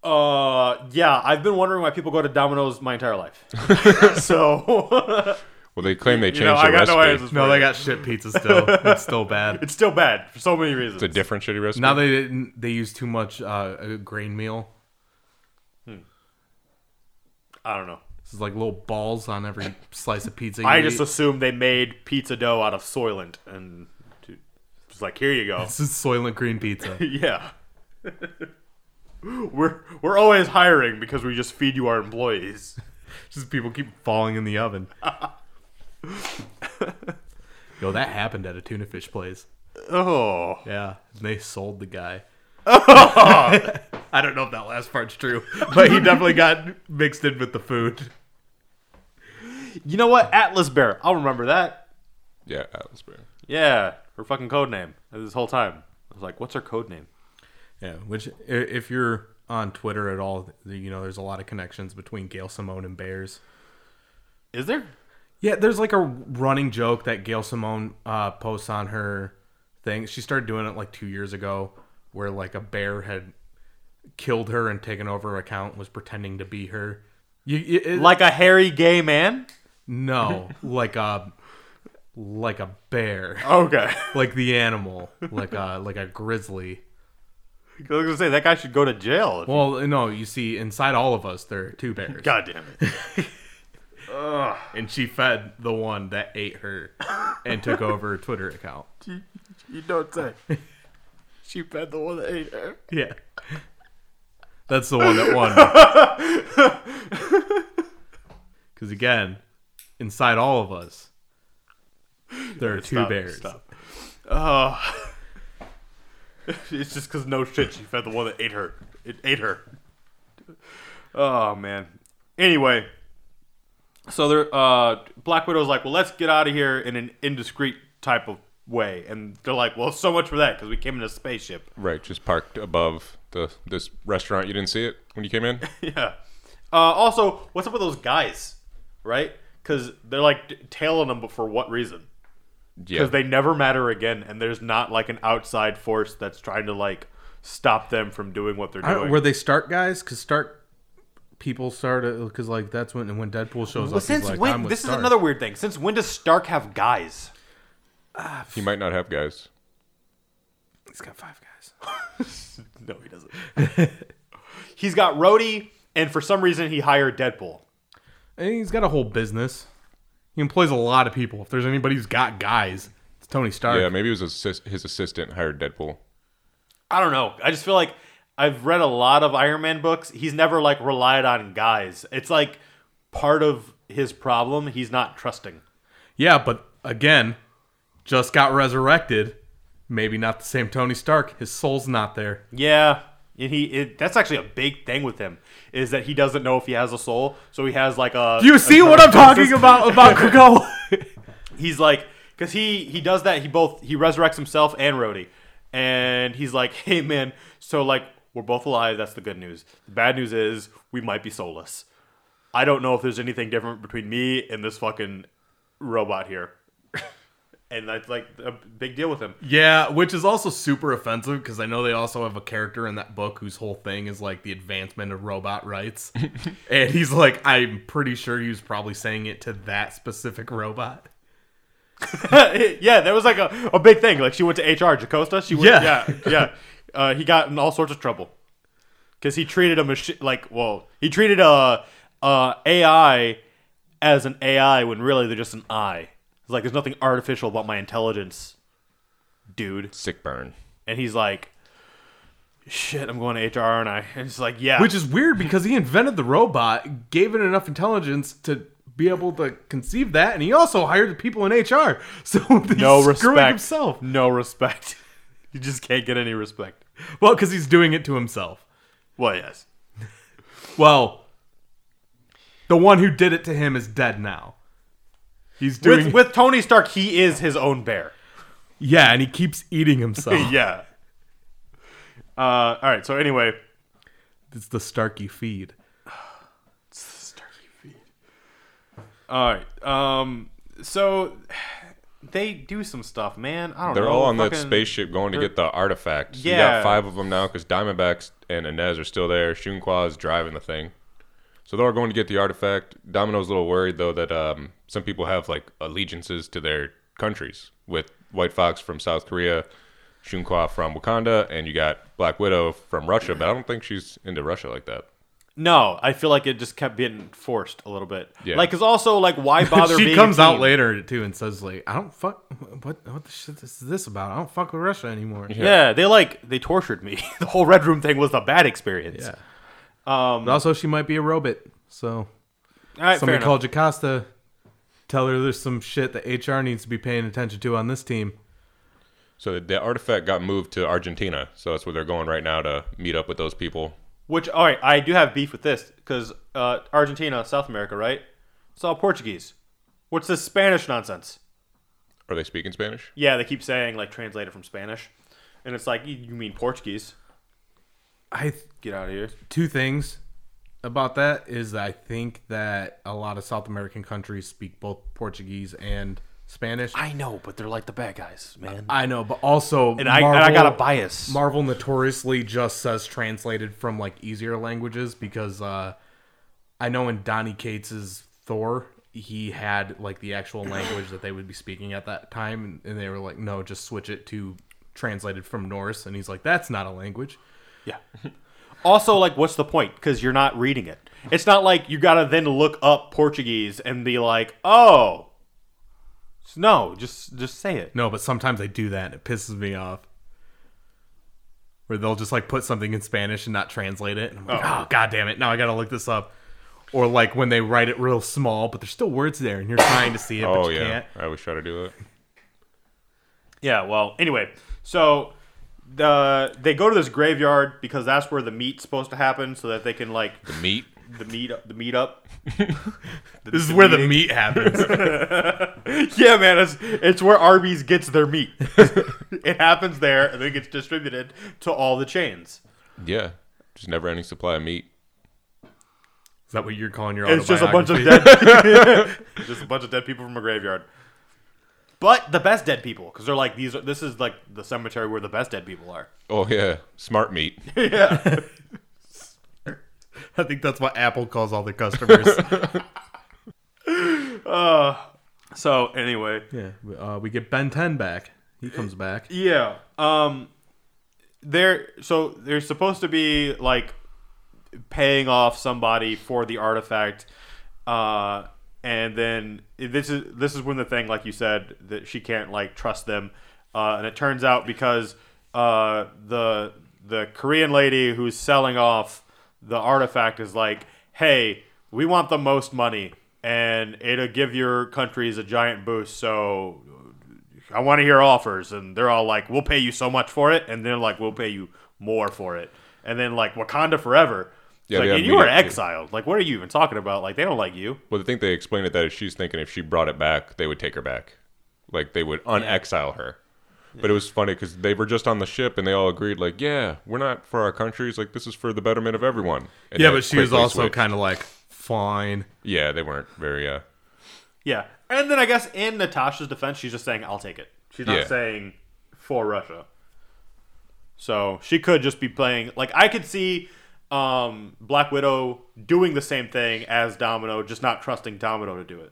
[SPEAKER 2] Uh, yeah, I've been wondering why people go to Domino's my entire life. so
[SPEAKER 3] Well, they claim they
[SPEAKER 2] You
[SPEAKER 3] changed
[SPEAKER 2] know,
[SPEAKER 3] the
[SPEAKER 2] got no
[SPEAKER 3] recipe.
[SPEAKER 1] No, they got shit pizza still. it's still bad.
[SPEAKER 2] It's still bad for so many reasons.
[SPEAKER 3] it's a different shitty recipe.
[SPEAKER 1] Now they didn't. They use too much uh, grain meal.
[SPEAKER 2] I don't know.
[SPEAKER 1] This is like little balls on every slice of pizza. You
[SPEAKER 2] I just
[SPEAKER 1] eat.
[SPEAKER 2] assumed they made pizza dough out of Soylent and it's like here you go.
[SPEAKER 1] this is Soylent Green pizza.
[SPEAKER 2] yeah. we're we're always hiring because we just feed you our employees.
[SPEAKER 1] just people keep falling in the oven. Yo, that happened at a tuna fish place.
[SPEAKER 2] Oh.
[SPEAKER 1] Yeah, they sold the guy. I don't know if that last part's true, but he definitely got mixed in with the food.
[SPEAKER 2] You know what? Atlas Bear. I'll remember that.
[SPEAKER 3] yeah, Atlas Bear.
[SPEAKER 2] Yeah, her fucking code name. This whole time. I was like, what's her code name?
[SPEAKER 1] Yeah, which if you're on Twitter at all, you know there's a lot of connections between Gail Simone and Bears.
[SPEAKER 2] Is there?
[SPEAKER 1] Yeah, there's like a running joke that Gail Simone uh, posts on her thing. She started doing it like two years ago, where like a bear had killed her and taken over her account, was pretending to be her. You, you- it-
[SPEAKER 2] Like a hairy gay man?
[SPEAKER 1] no, like a like a bear,
[SPEAKER 2] Okay.
[SPEAKER 1] like the animal, like a like a grizzly.
[SPEAKER 2] I was gonna say that guy should go to jail.
[SPEAKER 1] Well, no, you see, inside all of us, there are two bears.
[SPEAKER 2] God damn it.
[SPEAKER 1] and she fed the one that ate her and took over her Twitter account.
[SPEAKER 2] You don't say. she fed the one that ate her.
[SPEAKER 1] Yeah. That's the one that won. Because again, inside all of us, there are two
[SPEAKER 2] Stop,
[SPEAKER 1] bears.
[SPEAKER 2] Stop. Uh, it's just because no shit, she fed the one that ate her. It ate her. Oh man. Anyway, so there, uh, Black Widow's like, well, let's get out of here in an indiscreet type of way, and they're like, well, so much for that because we came in a spaceship.
[SPEAKER 3] Right, just parked above the this restaurant. You didn't see it when you came in.
[SPEAKER 2] yeah. Uh, also, what's up with those guys? Right? Because they're like tailing them, but for what reason?
[SPEAKER 3] Yeah,
[SPEAKER 2] because they never matter again, and there's not like an outside force that's trying to like stop them from doing what they're doing.
[SPEAKER 1] don't, were they Stark guys? Because Stark people started because like that's when when Deadpool shows
[SPEAKER 2] well,
[SPEAKER 1] up.
[SPEAKER 2] since
[SPEAKER 1] he's like,
[SPEAKER 2] when?
[SPEAKER 1] I'm with
[SPEAKER 2] This
[SPEAKER 1] Stark.
[SPEAKER 2] is another weird thing. Since when does Stark have guys?
[SPEAKER 3] he might not have guys.
[SPEAKER 1] He's got five guys.
[SPEAKER 2] No, he doesn't. He's got Rhodey, and for some reason he hired Deadpool.
[SPEAKER 1] And he's got a whole business. He employs a lot of people. If there's anybody who's got guys, it's Tony Stark.
[SPEAKER 3] Yeah, maybe it was assist- his assistant hired Deadpool.
[SPEAKER 2] I don't know. I just feel like I've read a lot of Iron Man books. He's never like relied on guys. It's like part of his problem. He's not trusting.
[SPEAKER 1] Yeah, but again, just got resurrected. Maybe not the same Tony Stark. His soul's not there.
[SPEAKER 2] Yeah, and he it, that's actually a big thing with him is that he doesn't know if he has a soul. So he has like a.
[SPEAKER 1] Do you see what I'm talking about about Krakoa?
[SPEAKER 2] He's like because he he does that. He both he resurrects himself and Rhodey, and he's like, hey man, so like we're both alive. That's the good news. The bad news is we might be soulless. I don't know if there's anything different between me and this fucking robot here. And that's like a big deal with him.
[SPEAKER 1] yeah, which is also super offensive because I know they also have a character in that book whose whole thing is like the advancement of robot rights. and he's like, I'm pretty sure he was probably saying it to that specific robot.
[SPEAKER 2] yeah, that was like a, a big thing. Like she went to HR, Jocasta. She went,
[SPEAKER 1] Yeah.
[SPEAKER 2] yeah, yeah. Uh, he got in all sorts of trouble because he treated a machine like well, he treated a, a AI as an AI when really they're just an I. It's like there's nothing artificial about my intelligence, dude.
[SPEAKER 3] Sick burn.
[SPEAKER 2] And he's like, shit, I'm going to HR, and I. And it's like, yeah,
[SPEAKER 1] Which is weird because he invented the robot, gave it enough intelligence to be able to conceive that, and he also hired the people in HR. So he's
[SPEAKER 2] no
[SPEAKER 1] screwing
[SPEAKER 2] respect.
[SPEAKER 1] himself.
[SPEAKER 2] No respect. you just can't get any respect.
[SPEAKER 1] Well, because he's doing it to himself.
[SPEAKER 2] Well, yes.
[SPEAKER 1] Well, the one who did it to him is dead now. He's doing
[SPEAKER 2] With, with Tony Stark, he is his own bear.
[SPEAKER 1] yeah, and he keeps eating himself.
[SPEAKER 2] yeah. Uh, all right. So anyway,
[SPEAKER 1] It's the Starky feed. It's the Starkey feed.
[SPEAKER 2] All right. Um, so they do some stuff, man. I don't know.
[SPEAKER 3] They're
[SPEAKER 2] know.
[SPEAKER 3] all on that
[SPEAKER 2] fucking-
[SPEAKER 3] spaceship going to get the artifact. So You
[SPEAKER 2] Yeah.
[SPEAKER 3] got five of them now because Diamondbacks and Inez are still there. Shunqua is driving the thing. So they're all going to get the artifact. Domino's a little worried though that um, some people have like allegiances to their countries with White Fox from South Korea, Shunqua from Wakanda, and you got Black Widow from Russia. But I don't think she's into Russia like that.
[SPEAKER 2] No, I feel like it just kept being forced a little bit.
[SPEAKER 3] Yeah.
[SPEAKER 2] Like, cause also like, why bother?
[SPEAKER 1] she
[SPEAKER 2] being
[SPEAKER 1] comes
[SPEAKER 2] a
[SPEAKER 1] out later too and says like, "I don't fuck what what the shit is this about? I don't fuck with Russia anymore."
[SPEAKER 2] Yeah, they like they tortured me. the whole red room thing was a bad experience.
[SPEAKER 1] Yeah. Um, but also, she might be a robot. So
[SPEAKER 2] All right, fair
[SPEAKER 1] somebody
[SPEAKER 2] enough.
[SPEAKER 1] called Jocasta. Tell her there's some shit that HR needs to be paying attention to on this team.
[SPEAKER 3] So the artifact got moved to Argentina. So that's where they're going right now to meet up with those people.
[SPEAKER 2] Which, all right, I do have beef with this because uh, Argentina, South America, right? It's all Portuguese. What's this Spanish nonsense?
[SPEAKER 3] Are they speaking Spanish?
[SPEAKER 2] Yeah, they keep saying like translated from Spanish, and it's like you, you mean Portuguese?
[SPEAKER 1] I th-
[SPEAKER 2] Get out of here.
[SPEAKER 1] two things about that is that I think that a lot of South American countries speak both Portuguese and Spanish.
[SPEAKER 2] I know, but they're like the bad guys, man.
[SPEAKER 1] I know, but also
[SPEAKER 2] And I, and I got a bias.
[SPEAKER 1] Marvel notoriously just says translated from like easier languages because uh, I know in Donny Cates's Thor, he had like the actual language that they would be speaking at that time, and they were like, no, just switch it to translated from Norse, and he's like, that's not a language.
[SPEAKER 2] Yeah. Also, like, what's the point? Because you're not reading it. It's not like you gotta then look up Portuguese and be like, oh, no, just just say it.
[SPEAKER 1] No, but sometimes they do that, and it pisses me off. Where they'll just like put something in Spanish and not translate it, and I'm like, oh, oh god damn it! Now I gotta look this up. Or like when they write it real small, but there's still words there, and you're trying to see it,
[SPEAKER 3] Oh
[SPEAKER 1] but you
[SPEAKER 3] yeah,
[SPEAKER 1] can't.
[SPEAKER 3] I always try to do it.
[SPEAKER 2] Yeah. Well, anyway, so the they go to this graveyard because that's where the meat's supposed to happen, so that they can like
[SPEAKER 3] The meat.
[SPEAKER 2] the meet the meet up.
[SPEAKER 1] This is where the meat happens.
[SPEAKER 2] Yeah, man, it's it's where Arby's gets their meat. it happens there, and then it gets distributed to all the chains.
[SPEAKER 3] Yeah, just never ending supply of meat.
[SPEAKER 1] Is that what you're calling your
[SPEAKER 2] It's just a bunch of
[SPEAKER 1] autobiography?
[SPEAKER 2] dead, just a bunch of dead people from a graveyard. But the best dead people, because they're like these. Are, this is like the cemetery where the best dead people are.
[SPEAKER 3] Oh yeah, smart meat.
[SPEAKER 2] yeah.
[SPEAKER 1] I think that's what Apple calls all their customers.
[SPEAKER 2] So anyway,
[SPEAKER 1] yeah, uh, we get Ben 10 back. He comes back.
[SPEAKER 2] yeah. Um, they're so they're supposed to be like paying off somebody for the artifact, uh, and then this is this is when the thing, like you said, that she can't like trust them, uh, and it turns out because uh, the the Korean lady who's selling off the artifact is like, hey, we want the most money, and it'll give your countries a giant boost, so I want to hear offers, and they're all like, "We'll pay you so much for it," and they're like, "We'll pay you more for it," and then like Wakanda forever. It's
[SPEAKER 3] Yeah,
[SPEAKER 2] like, and you were exiled. Like, what are you even talking about? Like, they don't like you.
[SPEAKER 3] Well, the thing they explained it that is she's thinking if she brought it back, they would take her back, like they would unexile her. But it was funny because they were just on the ship and they all agreed, like, yeah, we're not for our countries. Like, this is for the betterment of everyone. And
[SPEAKER 1] Yeah, but she was also kind of like, fine.
[SPEAKER 3] Yeah, they weren't very. uh
[SPEAKER 2] Yeah, and then I guess in Natasha's defense, she's just saying, "I'll take it." She's not
[SPEAKER 3] Yeah.
[SPEAKER 2] saying for Russia. So she could just be playing like I could see um, Black Widow doing the same thing as Domino, just not trusting Domino to do it.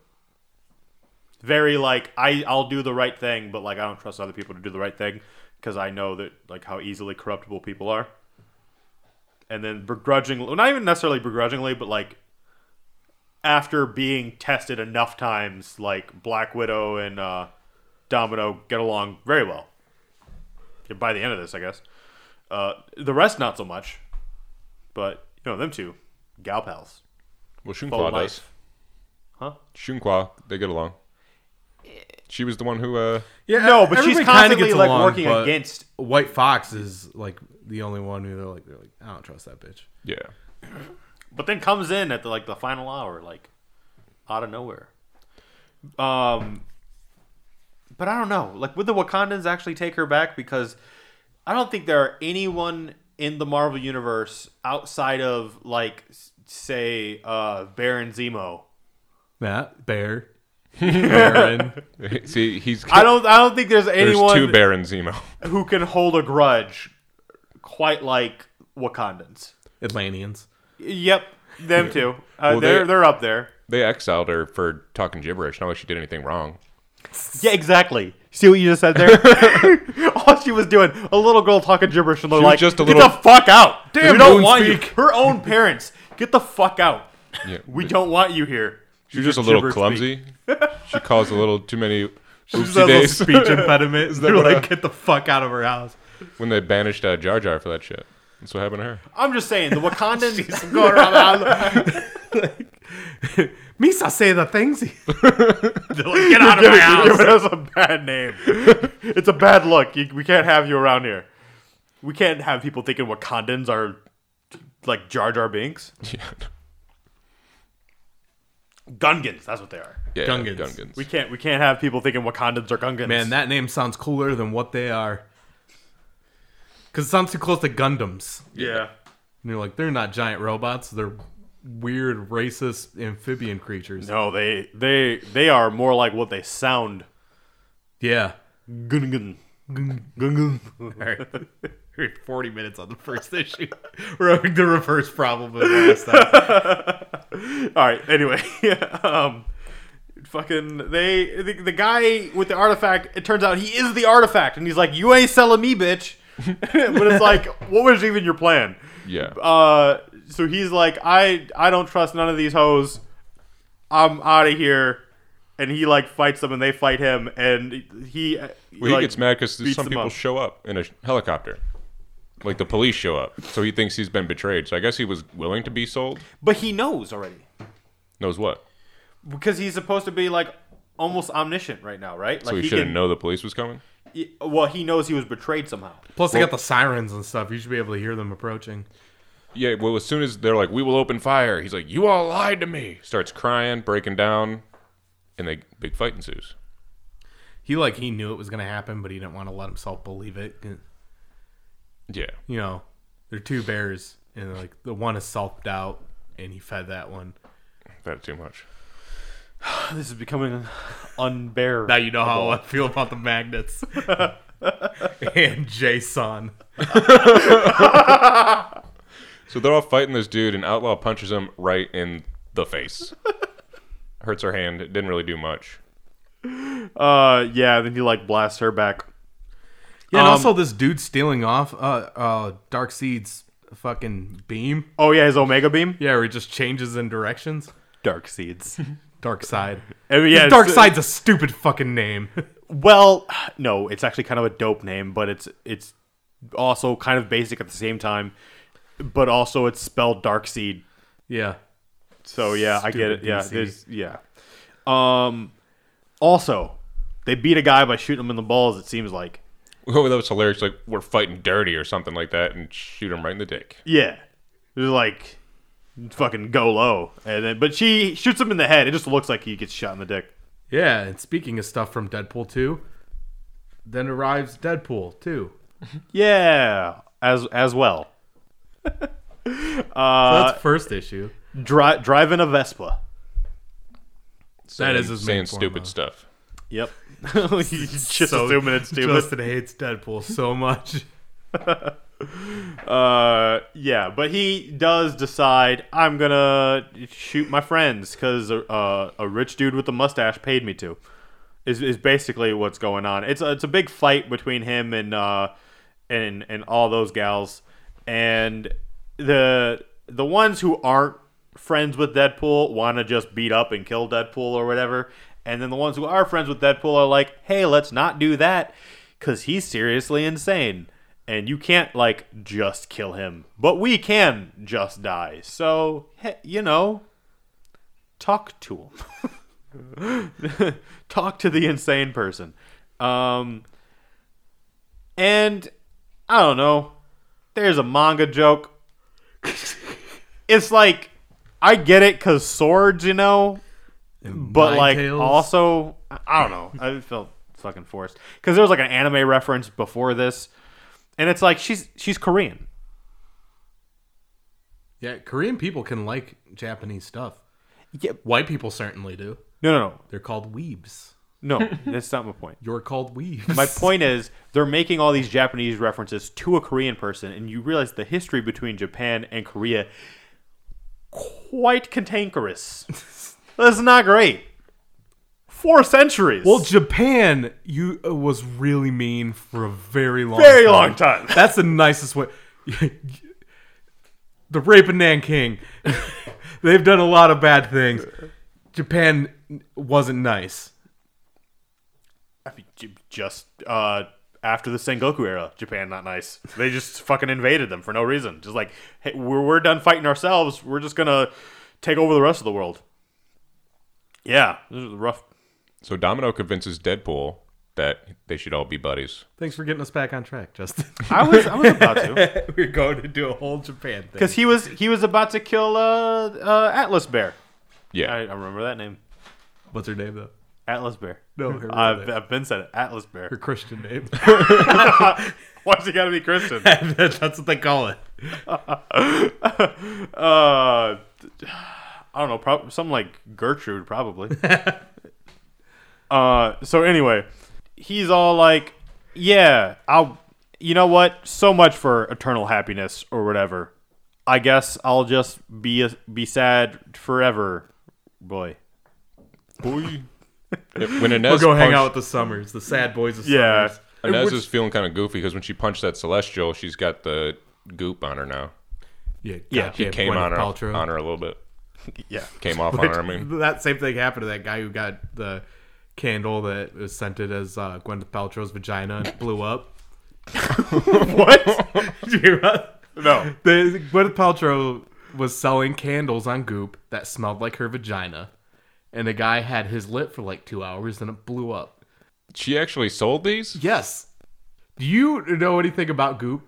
[SPEAKER 2] Very like I I'll do the right thing, but like I don't trust other people to do the right thing because I know that like how easily corruptible people are. And then begrudgingly, not even necessarily begrudgingly, but like after being tested enough times, like Black Widow and uh, Domino get along very well. By the end of this, I guess. Uh, the rest, not so much. But, you know, them two, gal pals.
[SPEAKER 3] Well,
[SPEAKER 2] Full
[SPEAKER 3] Shunqua does.
[SPEAKER 2] life. Huh?
[SPEAKER 3] Shunqua, they get along. She was the one who. uh
[SPEAKER 1] Yeah,
[SPEAKER 2] No, but she's
[SPEAKER 1] everybody kinda
[SPEAKER 2] constantly
[SPEAKER 1] gets
[SPEAKER 2] like
[SPEAKER 1] along,
[SPEAKER 2] working
[SPEAKER 1] but
[SPEAKER 2] against.
[SPEAKER 1] White Fox is like the only one who they're like, they're like, I don't trust that bitch.
[SPEAKER 3] Yeah.
[SPEAKER 2] But then comes in at the like the final hour, like out of nowhere. Um, but I don't know. Like, would the Wakandans actually take her back? Because I don't think there are anyone in the Marvel universe outside of like, say, uh, Baron Zemo.
[SPEAKER 1] Matt, Bear, Baron.
[SPEAKER 3] See, he's.
[SPEAKER 2] I don't. I don't think there's anyone.
[SPEAKER 3] There's
[SPEAKER 2] anyone
[SPEAKER 3] two Baron Zemo.
[SPEAKER 2] who can hold a grudge quite like Wakandans.
[SPEAKER 1] Atlanteans.
[SPEAKER 2] Yep. Them too. Uh,
[SPEAKER 3] Well,
[SPEAKER 2] they're
[SPEAKER 3] they-
[SPEAKER 2] they're up there.
[SPEAKER 3] They exiled her for talking gibberish. Not like she did anything wrong.
[SPEAKER 2] Yeah, exactly. See what you just said there? All she was doing, a little girl talking gibberish, and they're
[SPEAKER 3] She was
[SPEAKER 2] like,
[SPEAKER 3] just a
[SPEAKER 2] "Get
[SPEAKER 3] little-
[SPEAKER 2] the fuck out!
[SPEAKER 1] Damn,
[SPEAKER 2] we don't want
[SPEAKER 1] Moonspeak."
[SPEAKER 2] you." Her own parents, get the fuck out.
[SPEAKER 3] Yeah.
[SPEAKER 2] We don't want you here.
[SPEAKER 3] She's was just a little clumsy. she caused a little too many
[SPEAKER 1] She's
[SPEAKER 3] oopsie
[SPEAKER 1] a
[SPEAKER 3] days
[SPEAKER 1] speech impediment. They're
[SPEAKER 3] what,
[SPEAKER 1] like,
[SPEAKER 3] uh,
[SPEAKER 1] get the fuck out of her house.
[SPEAKER 3] when they banished uh, Jar Jar for that shit. That's what happened to her.
[SPEAKER 2] I'm just saying, the Wakandans.
[SPEAKER 1] Going around the house. Misa say the things. They're like, get out of my
[SPEAKER 2] You're
[SPEAKER 1] house.
[SPEAKER 2] giving us a bad name. it's a bad look. You, we can't have you around here. We can't have people thinking Wakandans are like Jar Jar Binks.
[SPEAKER 3] Yeah,
[SPEAKER 2] Gungans, that's what they are.
[SPEAKER 3] yeah
[SPEAKER 1] Gungans.
[SPEAKER 3] Gungans.
[SPEAKER 2] We can't we can't have people thinking Wakandans are Gungans.
[SPEAKER 1] Man, that name sounds cooler than what they are. Because it sounds too close to Gundams.
[SPEAKER 2] yeah.
[SPEAKER 1] And you're like, they're not giant robots. They're weird, racist amphibian creatures.
[SPEAKER 2] No, they they they are more like what they sound.
[SPEAKER 1] Yeah.
[SPEAKER 2] Gungan. Gungan.
[SPEAKER 1] All right. We're 40 minutes on the first issue. We're having the reverse problem of last time.
[SPEAKER 2] All right. Anyway, um, fucking they the, the guy with the artifact. It turns out he is the artifact, and he's like, "You ain't selling me, bitch." but it's like, what was even your plan?
[SPEAKER 3] Yeah.
[SPEAKER 2] Uh, so he's like, I I don't trust none of these hoes. I'm out of here. And he like fights them, and they fight him, and he.
[SPEAKER 3] well, he
[SPEAKER 2] like,
[SPEAKER 3] gets mad because some people
[SPEAKER 2] up.
[SPEAKER 3] show up in a helicopter. Like the police show up. So he thinks he's been betrayed. So I guess he was willing to be sold.
[SPEAKER 2] But he knows already
[SPEAKER 3] Knows what?
[SPEAKER 2] because he's supposed to be like almost omniscient right now, right? Like
[SPEAKER 3] So he,
[SPEAKER 2] he
[SPEAKER 3] shouldn't
[SPEAKER 2] can-
[SPEAKER 3] know the police was coming?
[SPEAKER 2] He- Well, he knows he was betrayed somehow.
[SPEAKER 1] Plus, they got the sirens and stuff. You should be able to hear them approaching.
[SPEAKER 3] Yeah, well, as soon as they're like, we will open fire, he's like, you all lied to me. Starts crying, breaking down, and they big fight ensues.
[SPEAKER 1] He like he knew it was gonna happen, but he didn't want to let himself believe it.
[SPEAKER 3] Yeah.
[SPEAKER 1] You know, they're two bears, and like the one is self doubt, and he fed that one.
[SPEAKER 3] That too much.
[SPEAKER 2] This is becoming unbearable.
[SPEAKER 1] Now you know how I feel about the magnets. and Jason.
[SPEAKER 3] So they're all fighting this dude, and Outlaw punches him right in the face. Hurts her hand. It didn't really do much.
[SPEAKER 2] Uh, yeah. Then he like blasts her back.
[SPEAKER 1] Yeah, and
[SPEAKER 2] Um,
[SPEAKER 1] also this dude stealing off uh uh Dark Seed's fucking beam.
[SPEAKER 2] Oh yeah, his Omega Beam.
[SPEAKER 1] Yeah, where he just changes in directions.
[SPEAKER 2] Dark Seeds.
[SPEAKER 1] Darkseid.
[SPEAKER 2] I mean, yeah,
[SPEAKER 1] Darkseid's a stupid fucking name.
[SPEAKER 2] Well, no, it's actually kind of a dope name, but it's it's also kind of basic at the same time. But also, it's spelled Dark Seed.
[SPEAKER 1] yeah.
[SPEAKER 2] So yeah, I get it. Yeah,
[SPEAKER 1] DC.
[SPEAKER 2] there's yeah. Um, also, they beat a guy by shooting him in the balls. It seems like.
[SPEAKER 3] Oh, that was hilarious. Like, we're fighting dirty or something like that, and shoot him right in the dick.
[SPEAKER 2] Yeah, it was like fucking go low, and then but she shoots him in the head. It just looks like he gets shot in the dick.
[SPEAKER 1] Yeah, and speaking of stuff from Deadpool 2, then arrives Deadpool 2.
[SPEAKER 2] Yeah, as as well.
[SPEAKER 1] So
[SPEAKER 2] uh,
[SPEAKER 1] that's first issue.
[SPEAKER 2] dri- driving a Vespa.
[SPEAKER 1] That is his
[SPEAKER 3] saying
[SPEAKER 1] main
[SPEAKER 3] stupid
[SPEAKER 1] huh?
[SPEAKER 3] stuff.
[SPEAKER 2] Yep. He's just
[SPEAKER 1] So-
[SPEAKER 2] assuming it's stupid.
[SPEAKER 1] Justin hates Deadpool so much.
[SPEAKER 2] Uh, yeah, but he does decide I'm gonna shoot my friends because uh, a rich dude with a mustache paid me to. Is, is basically what's going on. It's a, it's a big fight between him and uh, and and all those gals, and the the ones who aren't friends with Deadpool want to just beat up and kill Deadpool or whatever, and then the ones who are friends with Deadpool are like, hey, let's not do that because he's seriously insane and you can't like just kill him. But we can just die. So he- you know talk to him. Talk to the insane person. Um and i don't know. There's a manga joke. It's like i get it because swords you know? But like
[SPEAKER 1] Tails.
[SPEAKER 2] also I don't know. I felt fucking forced. Because there was like an anime reference before this, and it's like she's she's Korean.
[SPEAKER 1] Yeah, Korean people can like Japanese stuff.
[SPEAKER 2] Yeah,
[SPEAKER 1] White people certainly do.
[SPEAKER 2] no, no, no,
[SPEAKER 1] They're called weebs.
[SPEAKER 2] no. that's not my point.
[SPEAKER 1] You're called weebs.
[SPEAKER 2] My point is they're making all these Japanese references to a Korean person, and you realize the history between Japan and Korea quite cantankerous. That's not great. Four centuries.
[SPEAKER 1] Well, Japan, you uh, was really mean for a very long,
[SPEAKER 2] very
[SPEAKER 1] time.
[SPEAKER 2] long time.
[SPEAKER 1] That's the nicest way. the rape of Nanking. They've done a lot of bad things. Japan wasn't nice.
[SPEAKER 2] I mean, just uh, after the Sengoku era, Japan not nice. They just fucking invaded them for no reason. Just like, hey, we're, we're done fighting ourselves. We're just gonna take over the rest of the world. Yeah, this is rough.
[SPEAKER 3] So Domino convinces Deadpool that they should all be buddies.
[SPEAKER 1] Thanks for getting us back on track, Justin.
[SPEAKER 2] I was I was about to
[SPEAKER 1] We're going to do a whole Japan thing.
[SPEAKER 2] because he was he was about to kill uh, uh, Atlas Bear.
[SPEAKER 3] Yeah.
[SPEAKER 2] I, I remember that name,
[SPEAKER 1] What's her name though?
[SPEAKER 2] Atlas Bear.
[SPEAKER 1] No, her,
[SPEAKER 2] I've, I've been said it, Atlas Bear.
[SPEAKER 1] her Christian name.
[SPEAKER 2] Why's he gotta be Christian?
[SPEAKER 1] That's what they call it.
[SPEAKER 2] Uh, I don't know, prob- something like Gertrude, probably. Uh, so anyway, he's all like, "Yeah, I'll. You know what? So much for eternal happiness or whatever. I guess I'll just be a, be sad forever, boy."
[SPEAKER 3] Boy. when
[SPEAKER 1] We'll
[SPEAKER 3] Inez
[SPEAKER 1] go hang out with the Summers, the sad boys of
[SPEAKER 2] Yeah.
[SPEAKER 1] Summers.
[SPEAKER 3] Inez
[SPEAKER 1] Which-
[SPEAKER 3] is feeling kind of goofy because when she punched that Celestial, she's got the goop on her now.
[SPEAKER 1] yeah,
[SPEAKER 2] Yeah,
[SPEAKER 3] He came on her,
[SPEAKER 1] Paltrow.
[SPEAKER 3] on her a little bit.
[SPEAKER 2] Yeah.
[SPEAKER 3] Came off on her. I mean,
[SPEAKER 1] that same thing happened to that guy who got the candle that was scented as uh, Gwyneth Paltrow's vagina and blew up.
[SPEAKER 2] What?
[SPEAKER 1] Did you hear that?
[SPEAKER 2] no.
[SPEAKER 1] The Gwyneth Paltrow was selling candles on Goop that smelled like her vagina, and the guy had his lit for like two hours and it blew up.
[SPEAKER 3] she actually sold these?
[SPEAKER 1] Yes. Do you know anything about Goop?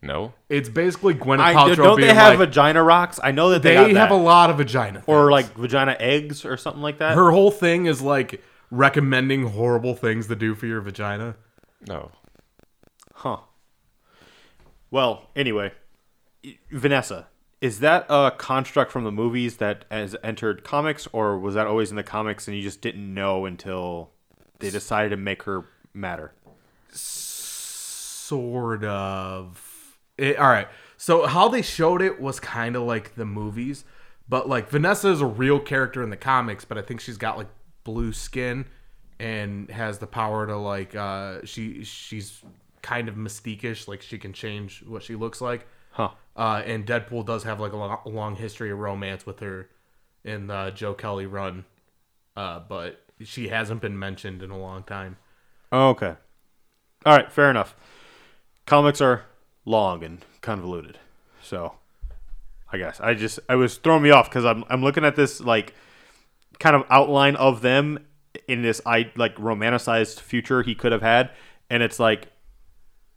[SPEAKER 3] No.
[SPEAKER 1] It's basically Gwyneth
[SPEAKER 2] I,
[SPEAKER 1] Paltrow
[SPEAKER 2] don't
[SPEAKER 1] being
[SPEAKER 2] they have
[SPEAKER 1] like,
[SPEAKER 2] vagina rocks? I know that they,
[SPEAKER 1] they
[SPEAKER 2] got
[SPEAKER 1] have a lot of vagina.
[SPEAKER 2] or like vagina eggs or something like that.
[SPEAKER 1] her whole thing is like recommending horrible things to do for your vagina.
[SPEAKER 3] No.
[SPEAKER 2] Huh. Well, anyway, Vanessa, is that a construct from the movies that has entered comics, or was that always in the comics and you just didn't know until they decided to make her matter?
[SPEAKER 1] sort of it, all right so how they showed it was kind of like the movies but like vanessa is a real character in the comics but i think she's got like blue skin and has the power to like uh she she's kind of mystique-ish like she can change what she looks like
[SPEAKER 2] Huh.
[SPEAKER 1] uh and deadpool does have like a, lo- a long history of romance with her in the joe kelly run uh but she hasn't been mentioned in a long time
[SPEAKER 2] Okay. All right, fair enough. Comics are long and convoluted, so I guess I just I was throwing me off because I'm I'm looking at this like kind of outline of them in this I like romanticized future he could have had, and it's like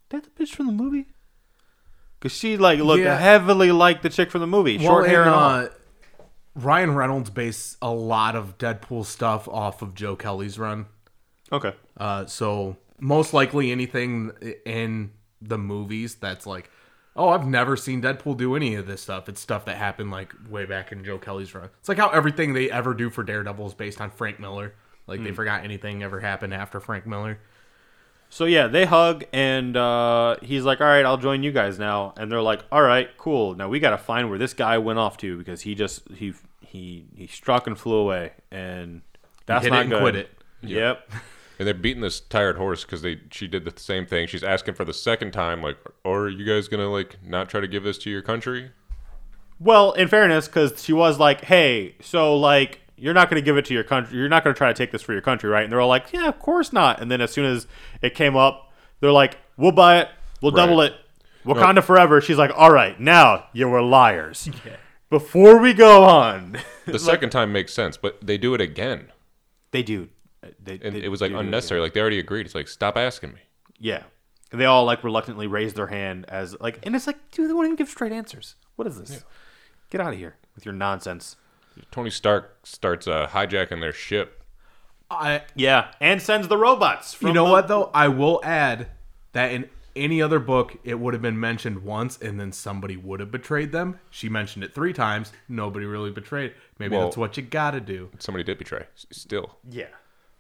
[SPEAKER 2] that the bitch from the movie. Cause she like looked
[SPEAKER 1] Yeah.
[SPEAKER 2] heavily like the chick from the movie, short
[SPEAKER 1] Well,
[SPEAKER 2] hair and
[SPEAKER 1] and,
[SPEAKER 2] all.
[SPEAKER 1] uh, Ryan Reynolds based a lot of Deadpool stuff off of Joe Kelly's run.
[SPEAKER 2] Okay,
[SPEAKER 1] Uh, so most likely anything in the movies that's like, oh, I've never seen Deadpool do any of this stuff. It's stuff that happened like way back in Joe Kelly's run. It's like how everything they ever do for Daredevil is based on Frank Miller. Like they forgot anything ever happened after Frank Miller.
[SPEAKER 2] So yeah, they hug and uh, he's like, "All right, I'll join you guys now." And they're like, "All right, cool. Now we got to find where this guy went off to because he just he he he struck and flew away, and that's not good."
[SPEAKER 1] quit it.
[SPEAKER 2] Yep.
[SPEAKER 3] And they're beating this tired horse because they she did the same thing. She's asking for the second time, like, or are you guys gonna like not try to give this to your country?
[SPEAKER 2] well, in fairness, because she was like, "Hey, so like." You're not going to give it to your country. You're not going to try to take this for your country, right? And they're all like, "Yeah, of course not." And then as soon as it came up, they're like, "We'll buy it. We'll double
[SPEAKER 3] Right.
[SPEAKER 2] it. Wakanda forever." She's like, "All right, now you were liars." Before we go on,
[SPEAKER 3] The second time makes sense, but they do it again,
[SPEAKER 2] They do. They,
[SPEAKER 3] and
[SPEAKER 2] they
[SPEAKER 3] it was like
[SPEAKER 2] do do
[SPEAKER 3] unnecessary. Like they already agreed. It's like stop asking me.
[SPEAKER 2] Yeah. And they all like reluctantly raised their hand as like, and it's like, dude, they won't even give straight answers. What is this? Get out of here with your nonsense.
[SPEAKER 3] Tony Stark starts uh, hijacking their ship.
[SPEAKER 1] I
[SPEAKER 2] Yeah, and sends the robots. From
[SPEAKER 1] you know
[SPEAKER 2] the-
[SPEAKER 1] what though? I will add that in any other book, it would have been mentioned once, and then somebody would have betrayed them. She mentioned it three times. Nobody really betrayed. Maybe
[SPEAKER 3] Well-
[SPEAKER 1] that's what you gotta do.
[SPEAKER 3] Somebody did betray. Still,
[SPEAKER 2] Yeah.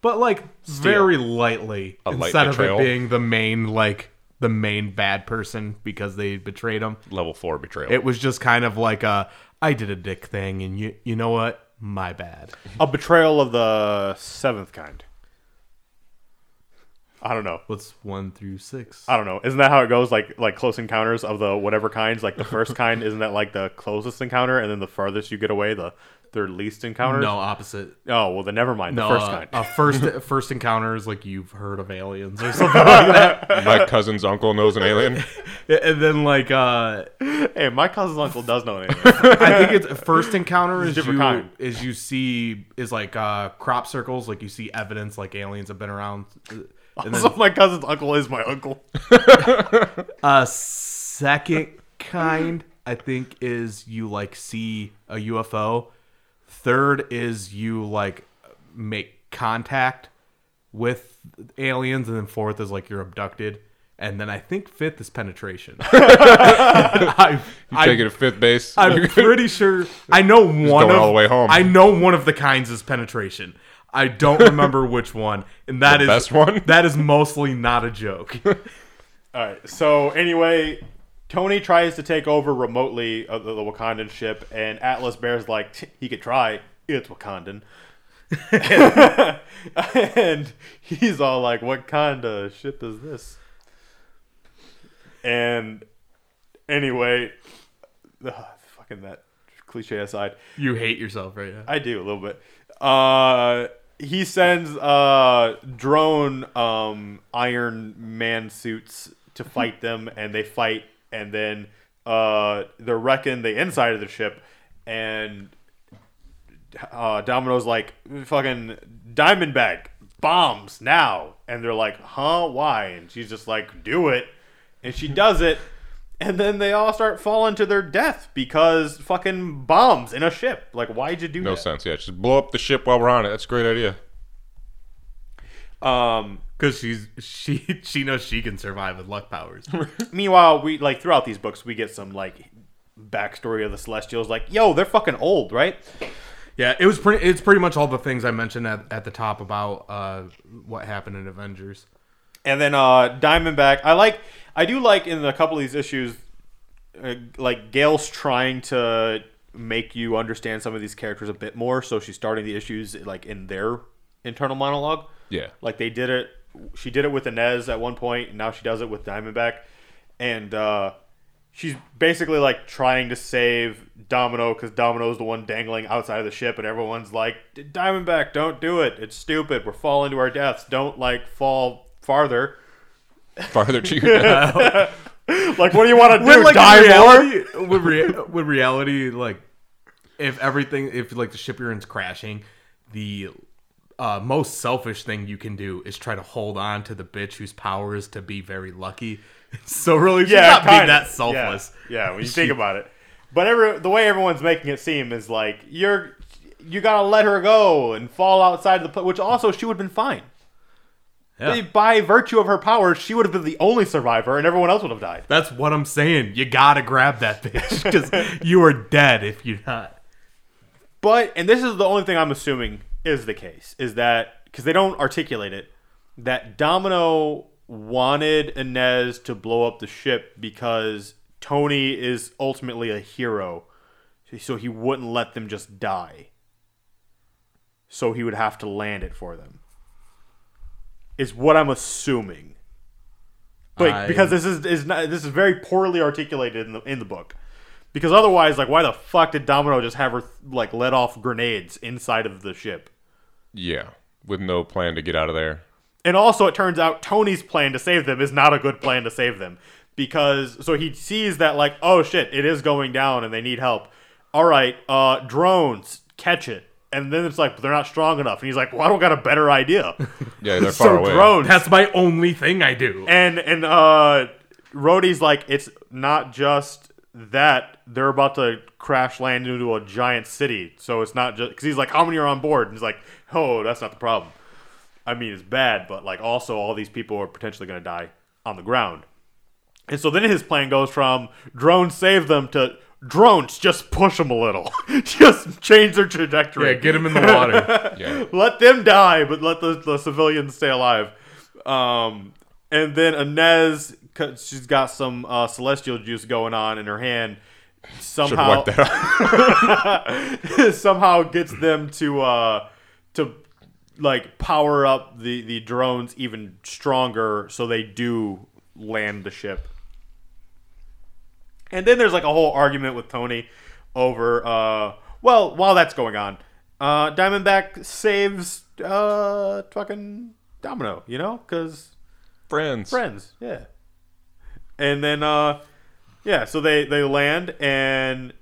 [SPEAKER 1] But like very lightly,
[SPEAKER 3] A light
[SPEAKER 1] instead of it being the main like the main bad person because they betrayed him.
[SPEAKER 3] Level four betrayal.
[SPEAKER 1] It was just kind of like a I did a dick thing, and you you know what? My bad.
[SPEAKER 2] A betrayal of the seventh kind. I don't know.
[SPEAKER 1] What's one through six?
[SPEAKER 2] I don't know. Isn't that how it goes? Like like close encounters of the whatever kinds. Like the first kind, isn't that like the closest encounter, and then the farthest you get away, the third least encounters?
[SPEAKER 1] No, opposite.
[SPEAKER 2] Oh well, then never mind. The
[SPEAKER 1] No,
[SPEAKER 2] first
[SPEAKER 1] uh,
[SPEAKER 2] kind.
[SPEAKER 1] a first first encounter is like you've heard of aliens or something like that,
[SPEAKER 3] My cousin's uncle knows an alien.
[SPEAKER 1] and then like uh
[SPEAKER 2] hey, my cousin's uncle does know an alien.
[SPEAKER 1] I think it's first encounter is
[SPEAKER 2] different
[SPEAKER 1] you
[SPEAKER 2] kind.
[SPEAKER 1] is you see is like uh crop circles, like you see evidence like aliens have been around. And then
[SPEAKER 2] my cousin's uncle is my uncle.
[SPEAKER 1] uh second kind I think is you like see a UFO. Third is you like make contact with aliens, and then fourth is like you're abducted. And then I think fifth is penetration. I,
[SPEAKER 3] You take it to fifth base.
[SPEAKER 1] I'm pretty sure I know one of
[SPEAKER 3] all the way home.
[SPEAKER 1] I know one of the kinds is penetration. I don't remember which one, and that
[SPEAKER 3] The
[SPEAKER 1] is
[SPEAKER 3] best one?
[SPEAKER 1] That is mostly not a joke.
[SPEAKER 2] All right. So anyway, Tony tries to take over remotely uh, the, the Wakandan ship, and Atlas Bear's like, he could try. It's Wakandan. and he's all like, "What kind of ship is this?" And anyway, ugh, fucking that cliche aside,
[SPEAKER 1] you hate yourself right now.
[SPEAKER 2] I do a little bit. Uh, he sends uh drone um Iron Man suits to fight them, and they fight, and then uh they're wrecking the inside of the ship, and uh Domino's like fucking Diamondback bombs now, and they're like, huh, why? And she's just like, do it, and she does it. And then they all start falling to their death because fucking bombs in a ship. Like, why'd you do
[SPEAKER 3] no
[SPEAKER 2] that?
[SPEAKER 3] No sense. Yeah, just blow up the ship while we're on it. That's a great idea.
[SPEAKER 2] Um,
[SPEAKER 1] Because she's she she knows she can survive with luck powers.
[SPEAKER 2] meanwhile, we like throughout these books, we get some like backstory of the Celestials. Like, yo, they're fucking old, right?
[SPEAKER 1] yeah, it was pretty. It's pretty much all the things I mentioned at, at the top about uh, what happened in Avengers.
[SPEAKER 2] And then uh, Diamondback, I like, I do like in a couple of these issues, uh, like Gail's trying to make you understand some of these characters a bit more. So she's starting the issues like in their internal monologue.
[SPEAKER 3] Yeah.
[SPEAKER 2] Like they did it. She did it with Inez at one point, and now she does it with Diamondback. And uh, she's basically like trying to save Domino because Domino's the one dangling outside of the ship, and everyone's like, "Diamondback, don't do it. It's stupid. We're falling to our deaths. Don't like fall farther."
[SPEAKER 3] Farther to your death.
[SPEAKER 2] Like, what do you want to do?
[SPEAKER 1] With, like,
[SPEAKER 2] Die
[SPEAKER 1] in
[SPEAKER 2] more?
[SPEAKER 1] reality, with, rea- with reality, like if everything, if like the ship you're in's crashing, the uh, most selfish thing you can do is try to hold on to the bitch whose power is to be very lucky. So really, she's
[SPEAKER 2] Yeah,
[SPEAKER 1] not being that selfless.
[SPEAKER 2] Yeah, yeah when you think about it. But every, the way everyone's making it seem is like you're you gotta let her go and fall outside of the which also she would have been fine.
[SPEAKER 1] Yeah.
[SPEAKER 2] By virtue of her powers, she would have been the only survivor, and everyone else would have died.
[SPEAKER 1] That's what I'm saying. You gotta grab that bitch because you are dead if you're not.
[SPEAKER 2] But and this is the only thing I'm assuming is the case is that because they don't articulate it that Domino wanted Inez to blow up the ship because Tony is ultimately a hero, so he wouldn't let them just die. So he would have to land it for them. Is what I'm assuming. But
[SPEAKER 1] I-
[SPEAKER 2] because this is is not this is very poorly articulated in the in the book. Because otherwise, like, why the fuck did Domino just have her like let off grenades inside of the ship?
[SPEAKER 3] Yeah. With no plan to get out of there.
[SPEAKER 2] And also, it turns out Tony's plan to save them is not a good plan to save them because so he sees that like, oh shit, it is going down and they need help. All right, uh, drones catch it, and then it's like but they're not strong enough, and he's like, well, I don't got a better idea.
[SPEAKER 3] Yeah, they're
[SPEAKER 2] so
[SPEAKER 3] far away.
[SPEAKER 2] drones
[SPEAKER 1] That's my only thing I do.
[SPEAKER 2] and and uh, Rhodey's like, it's not just that they're about to crash land into a giant city, so it's not just because he's like, how many are on board? And he's like, oh, that's not the problem. I mean, it's bad, but like also all these people are potentially going to die on the ground. And so then his plan goes from drones save them to drones just push them a little, just change their trajectory.
[SPEAKER 1] Yeah, get them in the water.
[SPEAKER 3] Yeah.
[SPEAKER 2] let them die, but let the, the civilians stay alive. Um, and then Inez she's got some uh, celestial juice going on in her hand. Somehow, somehow gets them to uh, to like power up the the drones even stronger, so they do land the ship. And then there's like a whole argument with Tony over. Uh, well, while that's going on, uh, Diamondback saves uh, fucking Domino. You know, because
[SPEAKER 3] Friends.
[SPEAKER 2] friends. Yeah. And then uh yeah, so they they land and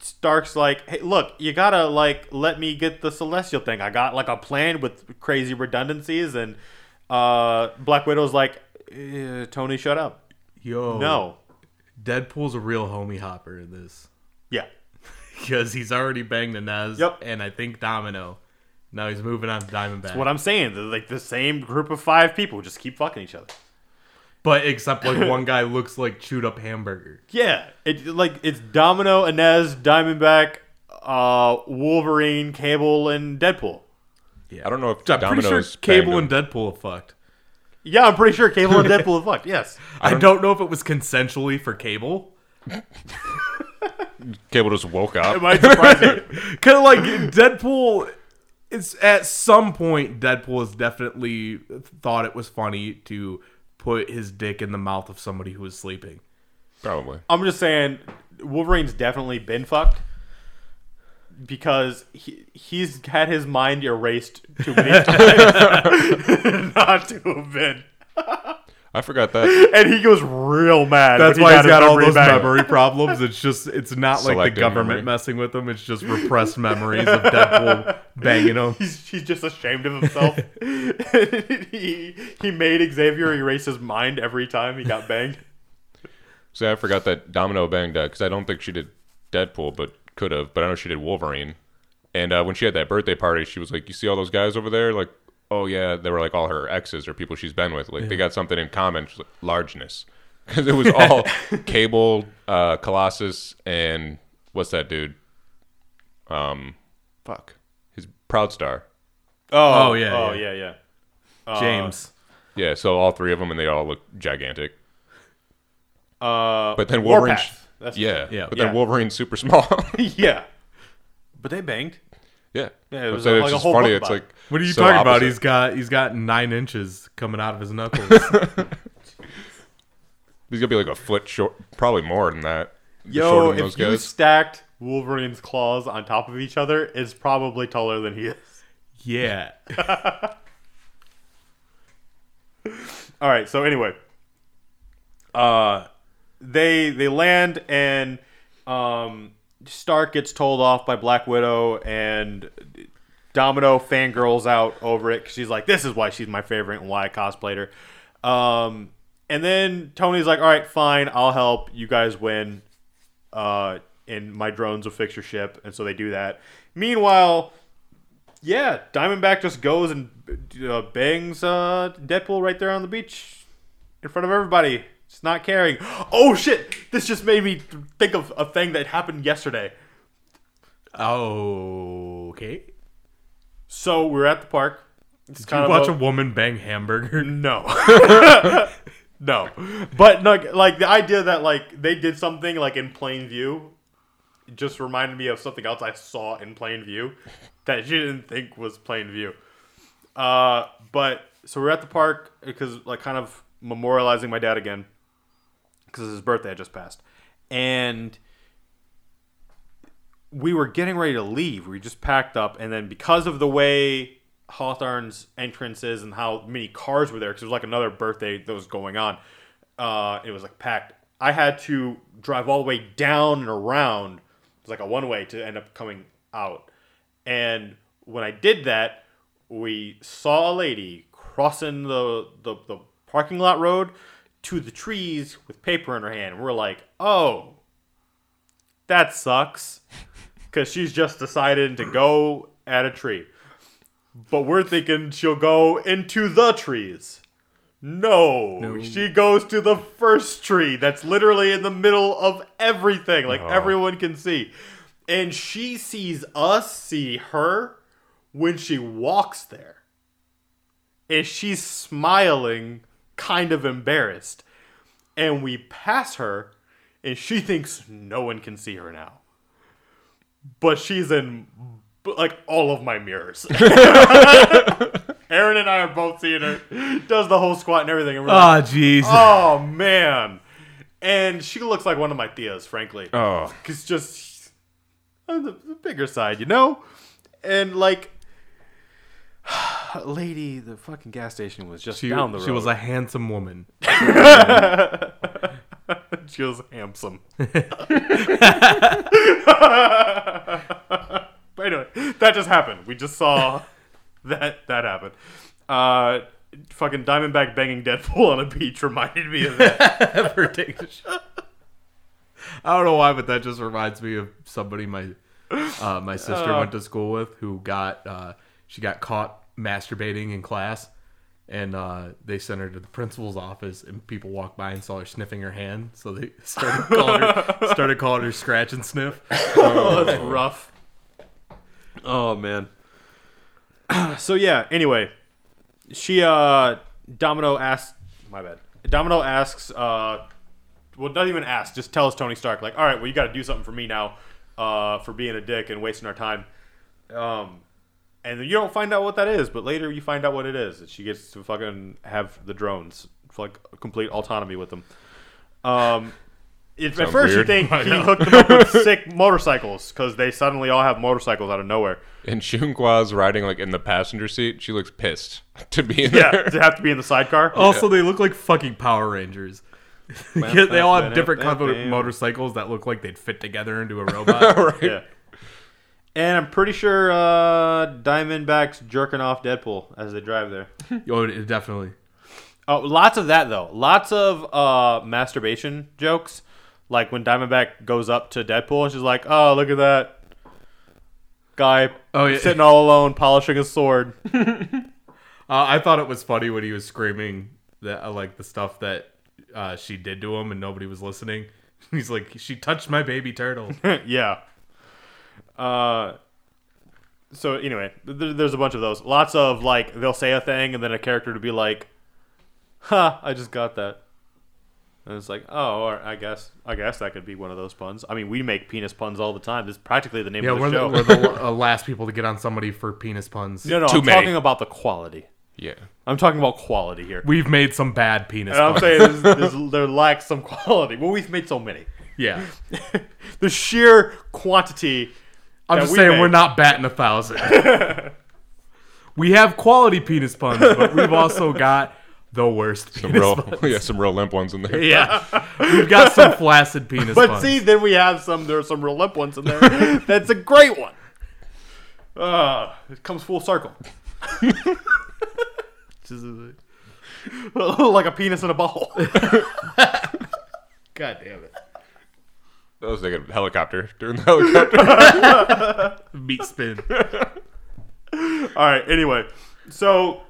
[SPEAKER 2] Stark's like, "Hey, look, you got to like let me get the celestial thing. I got like a plan with crazy redundancies and uh Black Widow's like, eh, "Tony, shut up."
[SPEAKER 1] Yo,
[SPEAKER 2] No.
[SPEAKER 1] Deadpool's a real homie hopper in this
[SPEAKER 2] Yeah.
[SPEAKER 1] because he's already banged Inez
[SPEAKER 2] Yep.
[SPEAKER 1] and I think Domino. Now he's moving on to Diamondback.
[SPEAKER 2] That's what I'm saying, they're like the same group of 5 people just keep fucking each other.
[SPEAKER 1] But except like one guy looks like chewed up hamburger.
[SPEAKER 2] Yeah, it like it's Domino, Inez, Diamondback, uh Wolverine, Cable and Deadpool.
[SPEAKER 3] Yeah, I don't know if
[SPEAKER 1] I'm pretty sure Cable and Deadpool fucked.
[SPEAKER 2] Yeah, I'm pretty sure Cable and Deadpool are fucked. Yes.
[SPEAKER 1] I don't, know if it was consensually for Cable.
[SPEAKER 3] Cable just woke up.
[SPEAKER 2] It might surprise you.
[SPEAKER 1] Cause like Deadpool, it's at some point Deadpool has definitely thought it was funny to put his dick in the mouth of somebody who was sleeping.
[SPEAKER 3] Probably.
[SPEAKER 2] I'm just saying, Wolverine's definitely been fucked because he he's had his mind erased too many times not to have been,
[SPEAKER 3] I forgot that.
[SPEAKER 2] and he goes real mad.
[SPEAKER 1] That's why
[SPEAKER 2] he
[SPEAKER 1] has
[SPEAKER 2] his
[SPEAKER 1] got all those
[SPEAKER 2] back.
[SPEAKER 1] memory problems. It's just it's not like the government
[SPEAKER 3] memory.
[SPEAKER 1] messing with him. It's just repressed memories of Deadpool banging him.
[SPEAKER 2] He's, he's just ashamed of himself. he he made Xavier erase his mind every time he got banged.
[SPEAKER 3] See, I forgot that Domino banged because I don't think she did Deadpool, but could have. But I know she did Wolverine. And uh, when she had that birthday party, she was like, "You see all those guys over there? Like, oh yeah, they were like all her exes or people she's been with. Like, they got something in common. Like, largeness, because it was all Cable, uh, Colossus, and what's that dude? Um, fuck, his Proudstar.
[SPEAKER 2] Oh,
[SPEAKER 1] Oh, yeah,
[SPEAKER 2] oh
[SPEAKER 1] yeah.
[SPEAKER 2] yeah, yeah.
[SPEAKER 1] James.
[SPEAKER 3] Yeah, so all three of them, and they all look gigantic.
[SPEAKER 2] Uh,
[SPEAKER 3] But then Wolverine,
[SPEAKER 2] Warpath. That's
[SPEAKER 3] yeah,
[SPEAKER 1] Yeah.
[SPEAKER 3] But
[SPEAKER 2] Yeah.
[SPEAKER 3] then Wolverine's super small.
[SPEAKER 2] yeah. But they banged.
[SPEAKER 3] Yeah,
[SPEAKER 2] Yeah, it was like
[SPEAKER 3] it's
[SPEAKER 2] a
[SPEAKER 3] just
[SPEAKER 2] whole
[SPEAKER 3] funny.
[SPEAKER 2] book
[SPEAKER 3] It's
[SPEAKER 2] about it.
[SPEAKER 3] like
[SPEAKER 1] What are you
[SPEAKER 3] so
[SPEAKER 1] talking about?
[SPEAKER 3] opposite.
[SPEAKER 1] He's got he's got nine inches coming out of his knuckles.
[SPEAKER 3] He's gonna be like a foot short, probably more than that.
[SPEAKER 2] Yo,
[SPEAKER 3] shorter than
[SPEAKER 2] if
[SPEAKER 3] those
[SPEAKER 2] you
[SPEAKER 3] guys.
[SPEAKER 2] stacked Wolverine's claws on top of each other, it's probably taller than he is.
[SPEAKER 1] yeah.
[SPEAKER 2] All right. So anyway, uh, they they land and um, Stark gets told off by Black Widow and Domino fangirls out over it 'cause she's like, "This is why she's my favorite and why I cosplayed her." Um, and then Tony's like, "All right, fine, I'll help. You guys win." Uh, and my drones will fix your ship, and so they do that. Meanwhile, yeah, Diamondback just goes and uh, bangs uh, Deadpool right there on the beach in front of everybody. Just not caring. Oh shit! This just made me think of a thing that happened yesterday.
[SPEAKER 1] Oh, Okay.
[SPEAKER 2] So we're at the park. It's
[SPEAKER 1] Did
[SPEAKER 2] kind
[SPEAKER 1] you
[SPEAKER 2] of
[SPEAKER 1] watch
[SPEAKER 2] a-
[SPEAKER 1] a woman bang hamburger?
[SPEAKER 2] No. no. But like like the idea that like they did something like in plain view just reminded me of something else I saw in plain view that she didn't think was plain view. Uh but so we're at the park because like kind of memorializing my dad again because his birthday had just passed. And we were getting ready to leave. We just packed up, and then because of the way Hawthorne's entrance is and how many cars were there, because it was like another birthday that was going on, uh, it was like packed. I had to drive all the way down and around. It was like a one way to end up coming out. And when I did that, we saw a lady crossing the, the, the parking lot road to the trees with paper in her hand. We're like, oh, that sucks. Because she's just decided to go at a tree. But we're thinking she'll go into the trees. No, she goes to the first tree that's literally in the middle of everything, like
[SPEAKER 3] Oh.
[SPEAKER 2] everyone can see. And she sees us see her when she walks there. And she's smiling, kind of embarrassed. and we pass her, and she thinks no one can see her now. But she's in like all of my mirrors. Aaron and I are both seeing her. Does the whole squat and everything. And we're like,
[SPEAKER 1] Oh, jeez.
[SPEAKER 2] oh man. And she looks like one of my tias, frankly.
[SPEAKER 3] Oh,
[SPEAKER 2] Cause just on the, the bigger side, you know? And like lady, the fucking gas station was just
[SPEAKER 1] She,
[SPEAKER 2] down the road.
[SPEAKER 1] she was a handsome woman.
[SPEAKER 2] she was handsome. but anyway, that just happened. We just saw that that happened. Uh fucking Diamondback banging Deadpool on a beach reminded me of that.
[SPEAKER 1] Ever take a shot. I don't know why, but that just reminds me of somebody my uh, my sister
[SPEAKER 2] Uh.
[SPEAKER 1] went to school with who got uh, she got caught masturbating in class, and uh, they sent her to the principal's office, and people walked by and saw her sniffing her hand, so they started calling her started calling her scratch and sniff.
[SPEAKER 2] oh, that's rough. Oh man. so yeah. Anyway, she uh Domino asks. My bad. Domino asks. uh Well, not even ask. Just tells Tony Stark like, all right, well, you got to do something for me now, uh, for being a dick and wasting our time. Um, and you don't find out what that is, but later you find out what it is. That she gets to fucking have the drones like complete autonomy with them. Um. It, at
[SPEAKER 3] Sounds
[SPEAKER 2] first, you think he hooked them up with sick motorcycles because they suddenly all have motorcycles out of nowhere.
[SPEAKER 3] and Shunqua's riding like in the passenger seat. She looks pissed to be in
[SPEAKER 2] Yeah,
[SPEAKER 3] there.
[SPEAKER 2] to have to be in the sidecar.
[SPEAKER 1] Also, they look like fucking Power Rangers. Yeah, they all have different kind of motorcycles that look like they'd fit together into a robot.
[SPEAKER 3] right?
[SPEAKER 2] Yeah. And I'm pretty sure uh, Diamondback's jerking off Deadpool as they drive there.
[SPEAKER 1] oh, definitely.
[SPEAKER 2] Oh, lots of that though. Lots of uh, masturbation jokes. Like when Diamondback goes up to Deadpool and she's like, "Oh, look at that guy
[SPEAKER 1] Oh, yeah.
[SPEAKER 2] sitting all alone polishing his sword."
[SPEAKER 1] Uh, I thought it was funny when he was screaming that uh, like the stuff that uh, she did to him and nobody was listening. He's like, she touched my baby turtle.
[SPEAKER 2] yeah. Uh. So anyway, th- there's a bunch of those. Lots of like they'll say a thing and then a character to be like, "Ha! I just got that." And it's like, oh, or I guess, I guess that could be one of those puns. I mean, we make penis puns all the time. This is practically the name
[SPEAKER 1] yeah,
[SPEAKER 2] of the
[SPEAKER 1] we're the,
[SPEAKER 2] show.
[SPEAKER 1] we're the uh, last people to get on somebody for penis puns.
[SPEAKER 2] no, no,
[SPEAKER 3] Too
[SPEAKER 2] I'm
[SPEAKER 3] many.
[SPEAKER 2] talking about the quality.
[SPEAKER 3] Yeah.
[SPEAKER 2] I'm talking about quality here.
[SPEAKER 1] We've made some bad penis
[SPEAKER 2] And I'm saying there's, there's, there lacks some quality. Well, we've made so many.
[SPEAKER 1] yeah.
[SPEAKER 2] the sheer quantity.
[SPEAKER 1] I'm just
[SPEAKER 2] we
[SPEAKER 1] saying
[SPEAKER 2] make-
[SPEAKER 1] we're not batting a thousand. we have quality penis puns, but we've also got the worst
[SPEAKER 3] Some
[SPEAKER 1] penis
[SPEAKER 3] real,
[SPEAKER 1] puns.
[SPEAKER 3] yeah, some real limp ones in there.
[SPEAKER 1] Yeah. We've got some flaccid penis
[SPEAKER 2] But
[SPEAKER 1] puns.
[SPEAKER 2] see, then we have some. There's some real limp ones in there. That's a great one. Uh, it comes full circle, like a penis in a ball.
[SPEAKER 1] God damn it.
[SPEAKER 3] I was thinking helicopter during the helicopter.
[SPEAKER 1] Meat spin.
[SPEAKER 2] All right. Anyway, so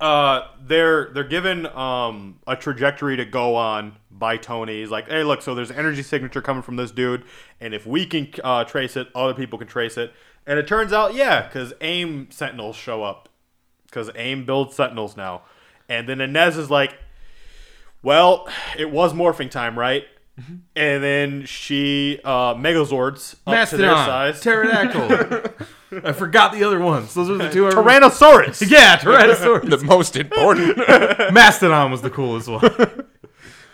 [SPEAKER 2] uh, they're they're given um, a trajectory to go on by Tony. He's like, hey, look, so there's an energy signature coming from this dude, and if we can uh, trace it, other people can trace it. And it turns out, yeah, because AIM Sentinels show up, because AIM builds Sentinels now. And then Inez is like, well, it was morphing time, right? And then she uh, Megazords up to their
[SPEAKER 1] Mastodon.
[SPEAKER 2] size.
[SPEAKER 1] Pterodactyl. I forgot the other ones. Those are the two. I remember.
[SPEAKER 2] Tyrannosaurus.
[SPEAKER 1] Yeah, Tyrannosaurus.
[SPEAKER 3] the most important.
[SPEAKER 1] Mastodon was the coolest one.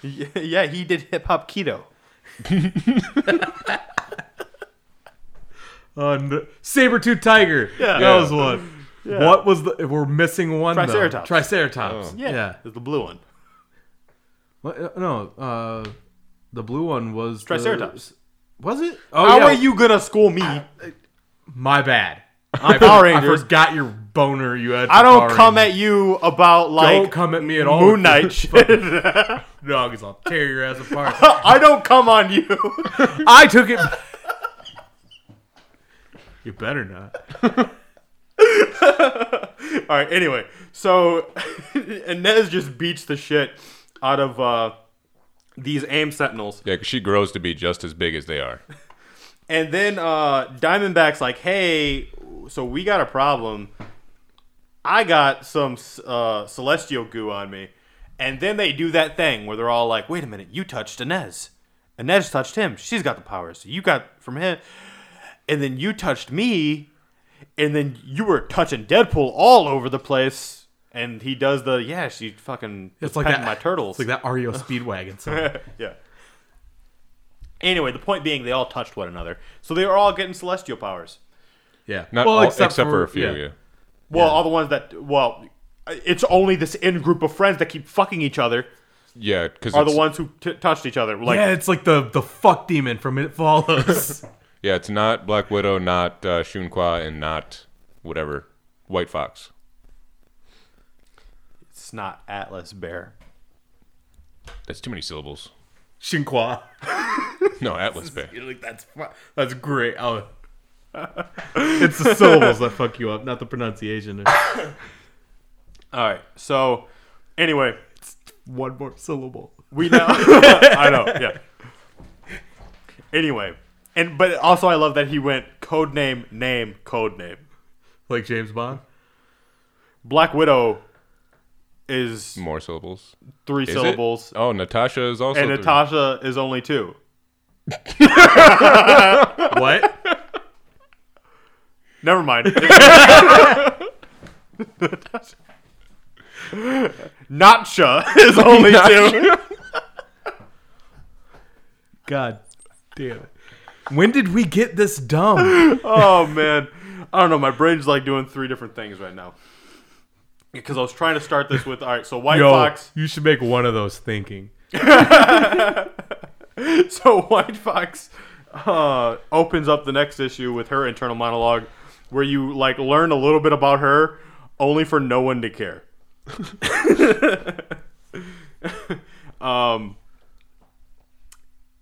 [SPEAKER 2] Yeah, he did hip hop kido.
[SPEAKER 1] Uh, Saber-tooth tiger.
[SPEAKER 2] Yeah.
[SPEAKER 1] That was one. What was the... We're missing one, though.
[SPEAKER 2] Triceratops.
[SPEAKER 1] Triceratops.
[SPEAKER 2] Yeah,
[SPEAKER 1] Yeah.
[SPEAKER 2] it's the blue one.
[SPEAKER 1] What, uh, no, uh, the blue one was... the-
[SPEAKER 2] Triceratops.
[SPEAKER 1] was it? Oh,
[SPEAKER 2] How
[SPEAKER 1] yeah.
[SPEAKER 2] are you gonna school me?
[SPEAKER 1] My bad. I,
[SPEAKER 2] Power
[SPEAKER 1] I
[SPEAKER 2] Rangers.
[SPEAKER 1] forgot your boner you had.
[SPEAKER 2] I don't
[SPEAKER 1] Power
[SPEAKER 2] come
[SPEAKER 1] Rangers.
[SPEAKER 2] at you about like
[SPEAKER 1] Don't come at me at all.
[SPEAKER 2] Moon Knight shit.
[SPEAKER 1] No, because I'll tear your ass apart.
[SPEAKER 2] I don't come on you.
[SPEAKER 1] I took it. You better not.
[SPEAKER 2] All right. Anyway, so Inez just beats the shit out of uh, these AIM Sentinels,
[SPEAKER 3] yeah, 'cause she grows to be just as big as they are.
[SPEAKER 2] and then uh, Diamondback's like, "Hey, so we got a problem. I got some uh, celestial goo on me, And then they do that thing where they're all like, "Wait a minute, you touched Inez. Inez touched him. She's got the powers. You got from him, and then you touched me, and then you were touching Deadpool all over the place." And he does the yeah, she fucking
[SPEAKER 1] It's like
[SPEAKER 2] petting
[SPEAKER 1] that.
[SPEAKER 2] my turtles.
[SPEAKER 1] It's like that REO Speedwagon song.
[SPEAKER 2] yeah. Anyway, the point being, they all touched one another, so they were all getting celestial powers.
[SPEAKER 1] Yeah.
[SPEAKER 3] Not all, except, for, a few. Yeah.
[SPEAKER 2] Well, all the ones that well, it's only this in group of friends that keep fucking each other
[SPEAKER 3] Yeah, because
[SPEAKER 2] are the ones who t- touched each other. Like
[SPEAKER 1] yeah, it's like the the fuck demon from It Follows.
[SPEAKER 3] Yeah, it's not Black Widow, not uh, Shunqua, and not whatever White Fox.
[SPEAKER 2] It's not Atlas Bear.
[SPEAKER 3] That's too many syllables.
[SPEAKER 1] Shinqua.
[SPEAKER 3] No, Atlas Bear.
[SPEAKER 1] You're like that's fu- that's great. Oh. it's the syllables that fuck you up, not the pronunciation.
[SPEAKER 2] All right. So, anyway,
[SPEAKER 1] One more syllable.
[SPEAKER 2] we now. I know. Yeah. Anyway, and but also I love that he went code name name code name.
[SPEAKER 1] Like James Bond.
[SPEAKER 2] Black Widow is
[SPEAKER 3] More syllables.
[SPEAKER 2] three
[SPEAKER 3] Is it?
[SPEAKER 2] syllables,
[SPEAKER 3] Oh, Natasha is also.
[SPEAKER 2] and
[SPEAKER 3] three.
[SPEAKER 2] Natasha is only two.
[SPEAKER 1] What?
[SPEAKER 2] Never mind. Natsha is only two.
[SPEAKER 1] God damn it. When did we get this dumb?
[SPEAKER 2] Oh man, I don't know. My brain's like doing three different things right now. Because I was trying to start this with all right. So White
[SPEAKER 1] Yo,
[SPEAKER 2] Fox.
[SPEAKER 1] you should make one of those thinking.
[SPEAKER 2] So White Fox uh, opens up the next issue with her internal monologue, where you like learn a little bit about her, only for no one to care. um,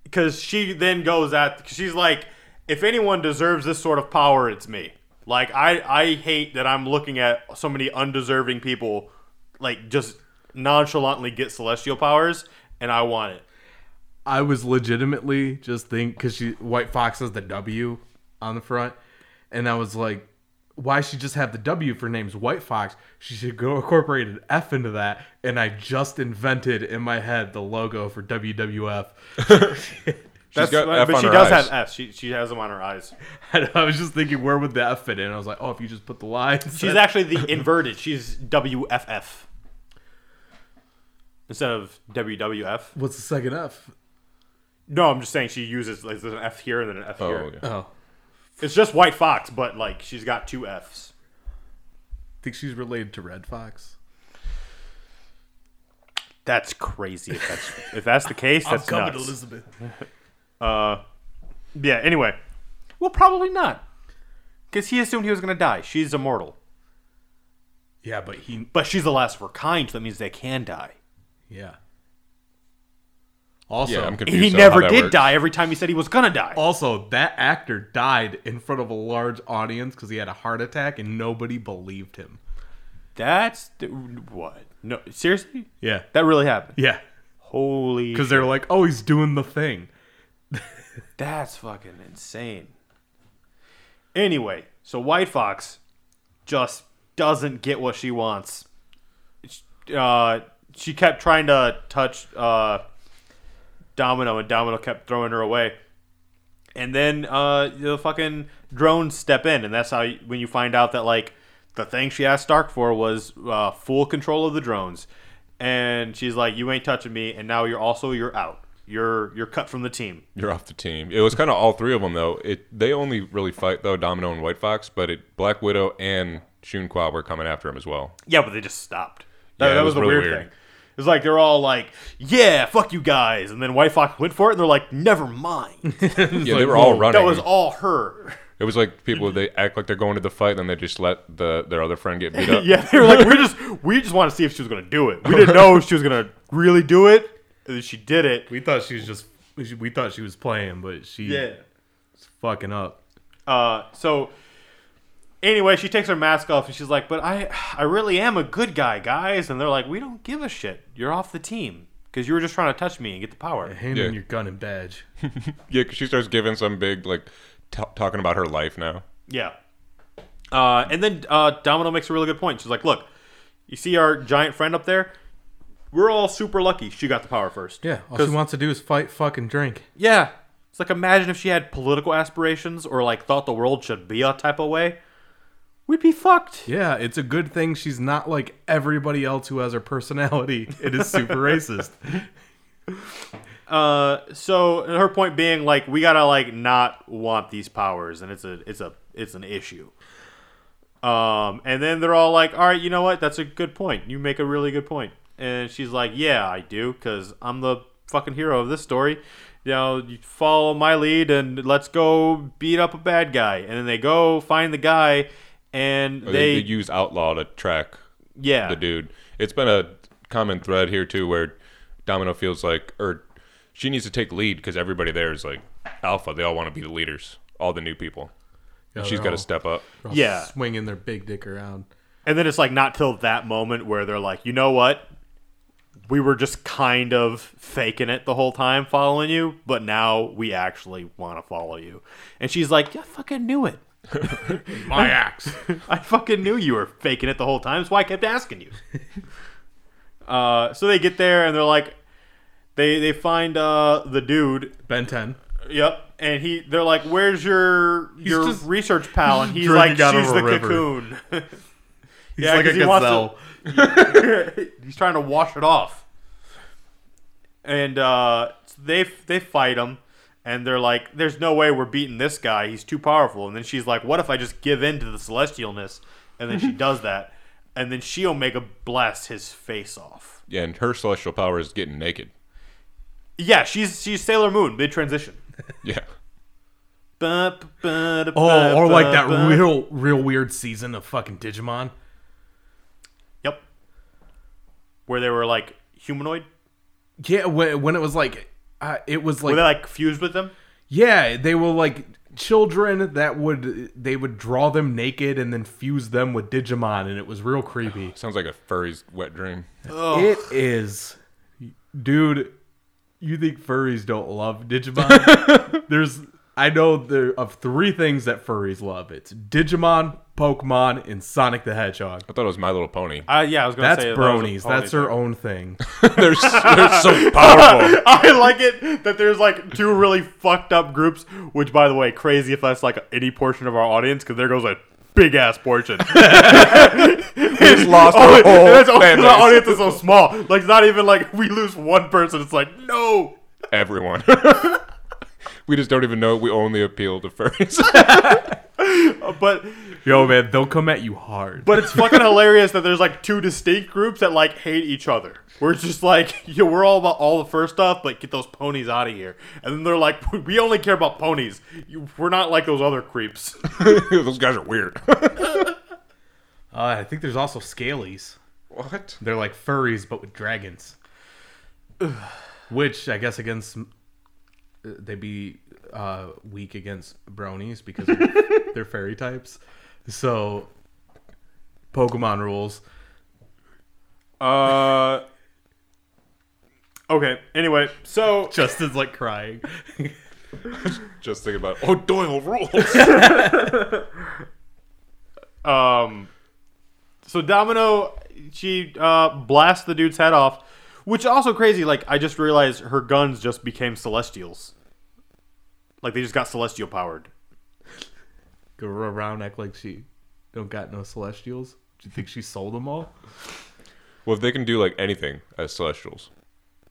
[SPEAKER 2] because she then goes at she's like, if anyone deserves this sort of power, it's me. Like I I hate that I'm looking at so many undeserving people, like just nonchalantly get celestial powers, and I want it.
[SPEAKER 1] I was legitimately just think because she White Fox has the W on the front, and I was like, why she just have the W for names White Fox? She should go incorporate an F into that, and I just invented in my head the logo for WWF.
[SPEAKER 3] She's got F
[SPEAKER 2] but
[SPEAKER 3] on
[SPEAKER 2] she
[SPEAKER 3] her
[SPEAKER 2] does
[SPEAKER 3] eyes.
[SPEAKER 2] have F. She she has them on her eyes.
[SPEAKER 1] And I was just thinking, where would the F fit in? I was like, oh, if you just put the lines.
[SPEAKER 2] She's actually the inverted. She's WFF instead of WWF.
[SPEAKER 1] What's the second F?
[SPEAKER 2] No, I'm just saying she uses like there's an F here and then an F
[SPEAKER 3] Oh,
[SPEAKER 2] here.
[SPEAKER 3] okay.
[SPEAKER 1] Oh,
[SPEAKER 2] It's just White Fox, but like she's got two Fs.
[SPEAKER 1] I think she's related to Red Fox.
[SPEAKER 2] That's crazy. If that's if that's the case, that's nuts.
[SPEAKER 1] Elizabeth.
[SPEAKER 2] Uh, yeah. Anyway, well, probably not, because he assumed he was gonna die. She's immortal,
[SPEAKER 1] Yeah, but he.
[SPEAKER 2] but she's the last of her kind. So that means they can die.
[SPEAKER 1] Yeah. Also,
[SPEAKER 3] Yeah, I'm confused.
[SPEAKER 2] He
[SPEAKER 3] on how
[SPEAKER 2] never
[SPEAKER 3] that
[SPEAKER 2] did
[SPEAKER 3] works.
[SPEAKER 2] die. Every time he said he was gonna die.
[SPEAKER 1] Also, that actor died in front of a large audience because he had a heart attack and nobody believed him.
[SPEAKER 2] That's the, what? No, seriously,
[SPEAKER 1] Yeah.
[SPEAKER 2] that really happened.
[SPEAKER 1] Yeah.
[SPEAKER 2] Holy,
[SPEAKER 1] Because they're like, oh, he's doing the thing.
[SPEAKER 2] That's fucking insane. Anyway, so White Fox just doesn't get what she wants. Uh, she kept trying to touch uh, Domino, and Domino kept throwing her away. And then uh, the fucking drones step in, and that's how you, when you find out that like the thing she asked Stark for was uh, full control of the drones. And she's like, "You ain't touching me," and now you're also you're out. You're you're cut from the team.
[SPEAKER 3] You're off the team. It was kind of all three of them though. It they only really fight though Domino and White Fox, but it Black Widow and Shunqua were coming after him as well.
[SPEAKER 2] Yeah, but they just stopped. That,
[SPEAKER 3] Yeah,
[SPEAKER 2] that
[SPEAKER 3] was
[SPEAKER 2] was, the
[SPEAKER 3] really
[SPEAKER 2] weird,
[SPEAKER 3] weird.
[SPEAKER 2] thing. It was like they're all like, "Yeah, fuck you guys," and then White Fox went for it, and they're like, "Never mind."
[SPEAKER 3] Yeah, they were all running.
[SPEAKER 2] that was all her.
[SPEAKER 3] It was like people they act like they're going to the fight, and then they just let the their other friend get beat up.
[SPEAKER 2] yeah, they were like, "We just we just want to see if she was gonna do it. We didn't know if she was gonna really do it." And then she did it.
[SPEAKER 1] We thought she was just. We thought she was playing, but she
[SPEAKER 2] Yeah.
[SPEAKER 1] was fucking up.
[SPEAKER 2] Uh, so anyway, she takes her mask off and she's like, "But I, I really am a good guy, guys." And they're like, "We don't give a shit. You're off the team because you were just trying to touch me and get the power."
[SPEAKER 1] Hand
[SPEAKER 3] Yeah.
[SPEAKER 1] in your gun and badge.
[SPEAKER 3] Yeah, 'cause she starts giving some big like t- talking about her life now.
[SPEAKER 2] Yeah. Uh, and then uh, Domino makes a really good point. She's like, "Look, you see our giant friend up there? We're all super lucky she got the power first.
[SPEAKER 1] Yeah, all she wants to do is fight, fucking drink.
[SPEAKER 2] Yeah. It's like imagine if she had political aspirations or like thought the world should be a type of way. We'd be fucked.
[SPEAKER 1] Yeah, it's a good thing she's not like everybody else who has her personality. It is super racist.
[SPEAKER 2] Uh, so her point being like we gotta like not want these powers, and it's a it's a it's an issue. Um, and then they're all like, "All right, you know what? That's a good point. You make a really good point." And she's like, "Yeah, I do, because I'm the fucking hero of this story. You know, you follow my lead, and let's go beat up a bad guy." And then they go find the guy, and
[SPEAKER 3] Or
[SPEAKER 2] they,
[SPEAKER 3] they, they use outlaw to track
[SPEAKER 2] yeah,
[SPEAKER 3] the dude. It's been a common thread here too, where Domino feels like, or she needs to take lead because everybody there is like alpha. They all want to be the leaders, all the new people. And
[SPEAKER 1] Yeah,
[SPEAKER 3] she's
[SPEAKER 1] they're
[SPEAKER 3] got to step up.
[SPEAKER 2] Yeah.
[SPEAKER 1] swinging their big dick around.
[SPEAKER 2] And then it's like not till that moment where they're like, you know what? We were just kind of faking it the whole time following you, but now we actually want to follow you. And she's like, I fucking knew it.
[SPEAKER 1] My axe.
[SPEAKER 2] I fucking knew you were faking it the whole time. That's why I kept asking you. uh, so they get there and they're like, they they find uh, the dude.
[SPEAKER 1] Ben 10.
[SPEAKER 2] Yep. And he, they're like, "Where's your your
[SPEAKER 1] just
[SPEAKER 2] research pal?" And he's like, "She's the
[SPEAKER 1] river."
[SPEAKER 2] cocoon."
[SPEAKER 1] He's
[SPEAKER 2] Yeah,
[SPEAKER 1] like a
[SPEAKER 2] he wants to-
[SPEAKER 1] gazelle.
[SPEAKER 2] he's trying to wash it off. And uh, they they fight him, and they're like, "There's no way we're beating this guy. He's too powerful." And then she's like, "What if I just give in to the celestialness?" And then she does that, and then she Omega blasts his face off.
[SPEAKER 3] Yeah, and her celestial power is getting naked.
[SPEAKER 2] Yeah, she's she's Sailor Moon mid transition.
[SPEAKER 3] Yeah.
[SPEAKER 1] Oh, or like that real, real weird season of fucking Digimon.
[SPEAKER 2] Yep. Where they were like humanoid.
[SPEAKER 1] Yeah, when, when it was like, uh, it was
[SPEAKER 2] Were
[SPEAKER 1] like,
[SPEAKER 2] they like fused with them?
[SPEAKER 1] yeah, they were like children that would, they would draw them naked and then fuse them with Digimon, and it was real creepy.
[SPEAKER 3] Sounds like a furry's wet dream.
[SPEAKER 1] It is, dude. You think furries don't love Digimon? There's, I know there of three things that furries love. It's Digimon, Pokemon, and Sonic the Hedgehog.
[SPEAKER 3] I thought it was My Little Pony.
[SPEAKER 2] Uh, yeah, I was gonna
[SPEAKER 1] That's
[SPEAKER 2] say that was a
[SPEAKER 1] bronies.
[SPEAKER 2] pony
[SPEAKER 1] That's
[SPEAKER 2] thing.
[SPEAKER 1] her own thing.
[SPEAKER 3] they're, s- they're so powerful.
[SPEAKER 2] I like it that there's like two really fucked up groups, which by the way, crazy if that's like any portion of our audience, because there goes a big ass portion.
[SPEAKER 3] He's lost
[SPEAKER 2] oh,
[SPEAKER 3] our whole
[SPEAKER 2] that's
[SPEAKER 3] fan
[SPEAKER 2] the
[SPEAKER 3] base.
[SPEAKER 2] audience is so small. Like it's not even like we lose one person. It's like no.
[SPEAKER 3] Everyone. we just don't even know we only appeal to furries.
[SPEAKER 2] But
[SPEAKER 1] Yo, man, they'll come at you hard.
[SPEAKER 2] but it's fucking hilarious that there's like two distinct groups that like hate each other. We're just like, yo, we're all about all the first stuff, but get those ponies out of here. And then they're like, we only care about ponies. We're not like those other creeps.
[SPEAKER 3] Those guys are weird.
[SPEAKER 1] Uh, I think there's also scalies.
[SPEAKER 3] what?
[SPEAKER 1] They're like furries, but with dragons. Which I guess against they'd be uh, weak against bronies because of they're fairy types. So Pokemon rules.
[SPEAKER 2] Uh. Okay. Anyway, so
[SPEAKER 1] Justin's like crying.
[SPEAKER 3] Just thinking about oh Doyle rules.
[SPEAKER 2] um, so Domino, she uh blasts the dude's head off, which also crazy. Like I just realized her guns just became Celestials. Like they just got Celestial powered.
[SPEAKER 1] Go around act like she don't got no celestials. Do you think she sold them all?
[SPEAKER 3] well, if they can do like anything as celestials,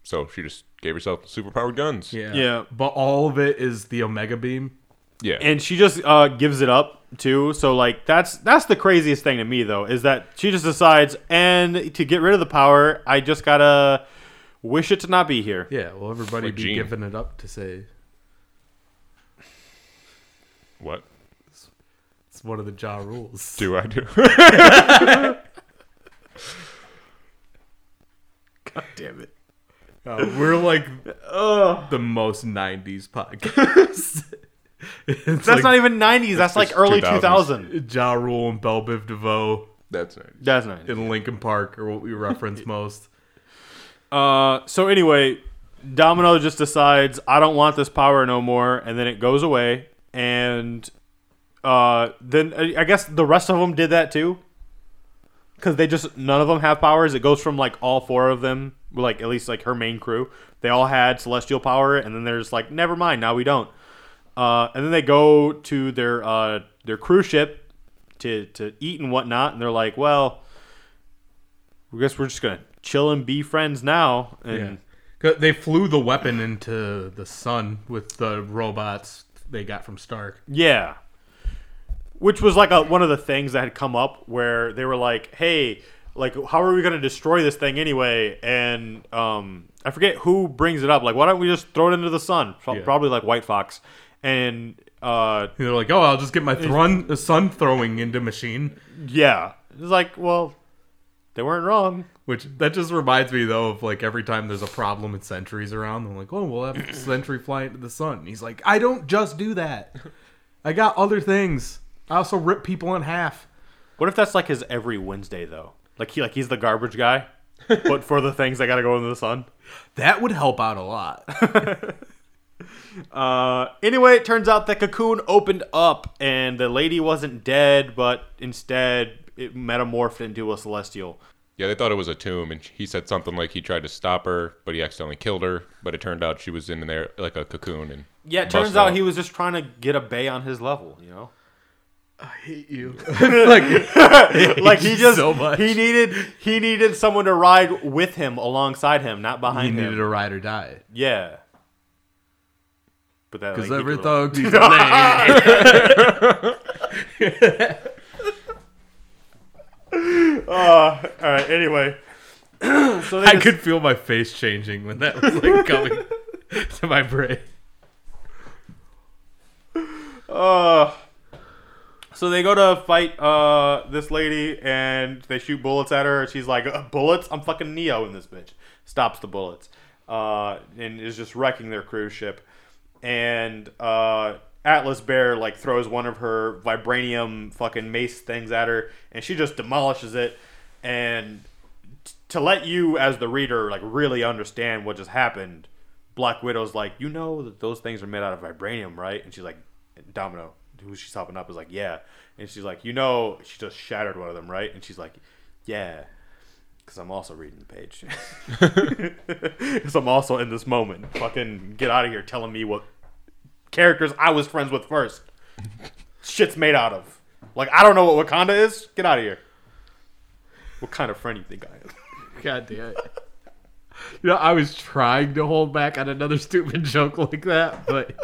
[SPEAKER 3] so she just gave herself superpowered guns.
[SPEAKER 1] Yeah.
[SPEAKER 2] Yeah.
[SPEAKER 1] But all of it is the Omega Beam.
[SPEAKER 3] Yeah.
[SPEAKER 2] and she just uh, gives it up too. So like that's that's the craziest thing to me though is that she just decides and to get rid of the power, I just gotta wish it to not be here.
[SPEAKER 1] Yeah, well everybody
[SPEAKER 3] Like
[SPEAKER 1] be
[SPEAKER 3] Jean.
[SPEAKER 1] giving it up to say
[SPEAKER 3] what
[SPEAKER 1] it's one of the jaw rules.
[SPEAKER 3] do I do?
[SPEAKER 2] God damn it.
[SPEAKER 1] Uh, we're like the most '90s podcast. it's
[SPEAKER 2] That's
[SPEAKER 1] like
[SPEAKER 2] not even '90s. That's like early
[SPEAKER 3] 2000s.
[SPEAKER 2] 2000.
[SPEAKER 1] Ja Rule and Bell Biv DeVoe
[SPEAKER 3] That's nice.
[SPEAKER 2] That's nice.
[SPEAKER 1] in Linkin Park or what we reference most.
[SPEAKER 2] Uh, so anyway, Domino just decides I don't want this power no more, and then it goes away. And uh, then I guess the rest of them did that too, because they just none of them have powers. It goes from like all four of them like at least like her main crew, they all had celestial power, and then there's like, never mind, now we don't. Uh, and then they go to their uh, their cruise ship to to eat and whatnot, and they're like, well, I guess we're just gonna chill and be friends now. And
[SPEAKER 1] Yeah. They flew the weapon into the sun with the robots they got from Stark.
[SPEAKER 2] Yeah. Which was like a, one of the things that had come up where they were like, "Hey, like, how are we going to destroy this thing anyway?" And um, I forget who brings it up. Like, why don't we just throw it into the sun? Pro-
[SPEAKER 1] Yeah.
[SPEAKER 2] Probably like White Fox. And uh,
[SPEAKER 1] they're like, "Oh, I'll just get my thrun, sun throwing into machine."
[SPEAKER 2] yeah, it's like, well, they weren't wrong.
[SPEAKER 1] Which that just reminds me though of like every time there's a problem with sentries around, they're like, "Oh, we'll have sentry fly into the sun." And he's like, "I don't just do that. I got other things. I also rip people in half."
[SPEAKER 2] What if that's like his every Wednesday though? Like he like he's the garbage guy, but for the things that got to go into the sun.
[SPEAKER 1] That would help out a lot.
[SPEAKER 2] Uh, anyway, it turns out that cocoon opened up and the lady wasn't dead, but instead it metamorphed into a celestial.
[SPEAKER 3] Yeah, they thought it was a tomb, and he said something like he tried to stop her, but he accidentally killed her. But it turned out she was in there like a cocoon. And
[SPEAKER 2] Yeah, it turns
[SPEAKER 3] busted
[SPEAKER 2] out he was just trying to get a bay on his level, you know?
[SPEAKER 1] I hate you. like,
[SPEAKER 2] like he just
[SPEAKER 1] so much.
[SPEAKER 2] he needed he needed someone to ride with him alongside him, not
[SPEAKER 1] he
[SPEAKER 2] behind him.
[SPEAKER 1] He needed a ride or die.
[SPEAKER 2] yeah. But that
[SPEAKER 1] Because
[SPEAKER 2] like,
[SPEAKER 1] every
[SPEAKER 2] he
[SPEAKER 1] thug needs a name.
[SPEAKER 2] Uh, all right. Anyway, so
[SPEAKER 1] I
[SPEAKER 2] just-
[SPEAKER 1] could feel my face changing when that was like coming to my brain.
[SPEAKER 2] Uh, so they go to fight uh this lady and they shoot bullets at her. She's like, "Uh, "Bullets? I'm fucking Neo in this bitch." Stops the bullets, uh, and is just wrecking their cruise ship. And uh, Atlas Bear like throws one of her vibranium fucking mace things at her, and she just demolishes it. And t- to let you as the reader like really understand what just happened, Black Widow's like, you know that those things are made out of vibranium, right? And she's like, Domino, who she's hopping up, is like, yeah. And she's like, you know, she just shattered one of them, right? And she's like, yeah, because I'm also reading the page. Because I'm also in this moment. Fucking get out of here telling me what characters I was friends with first. Shit's made out of. Like, I don't know what Wakanda is. Get out of here. What kind of friend you think I am?
[SPEAKER 1] God damn it. You know, I was trying to hold back on another stupid joke like that, but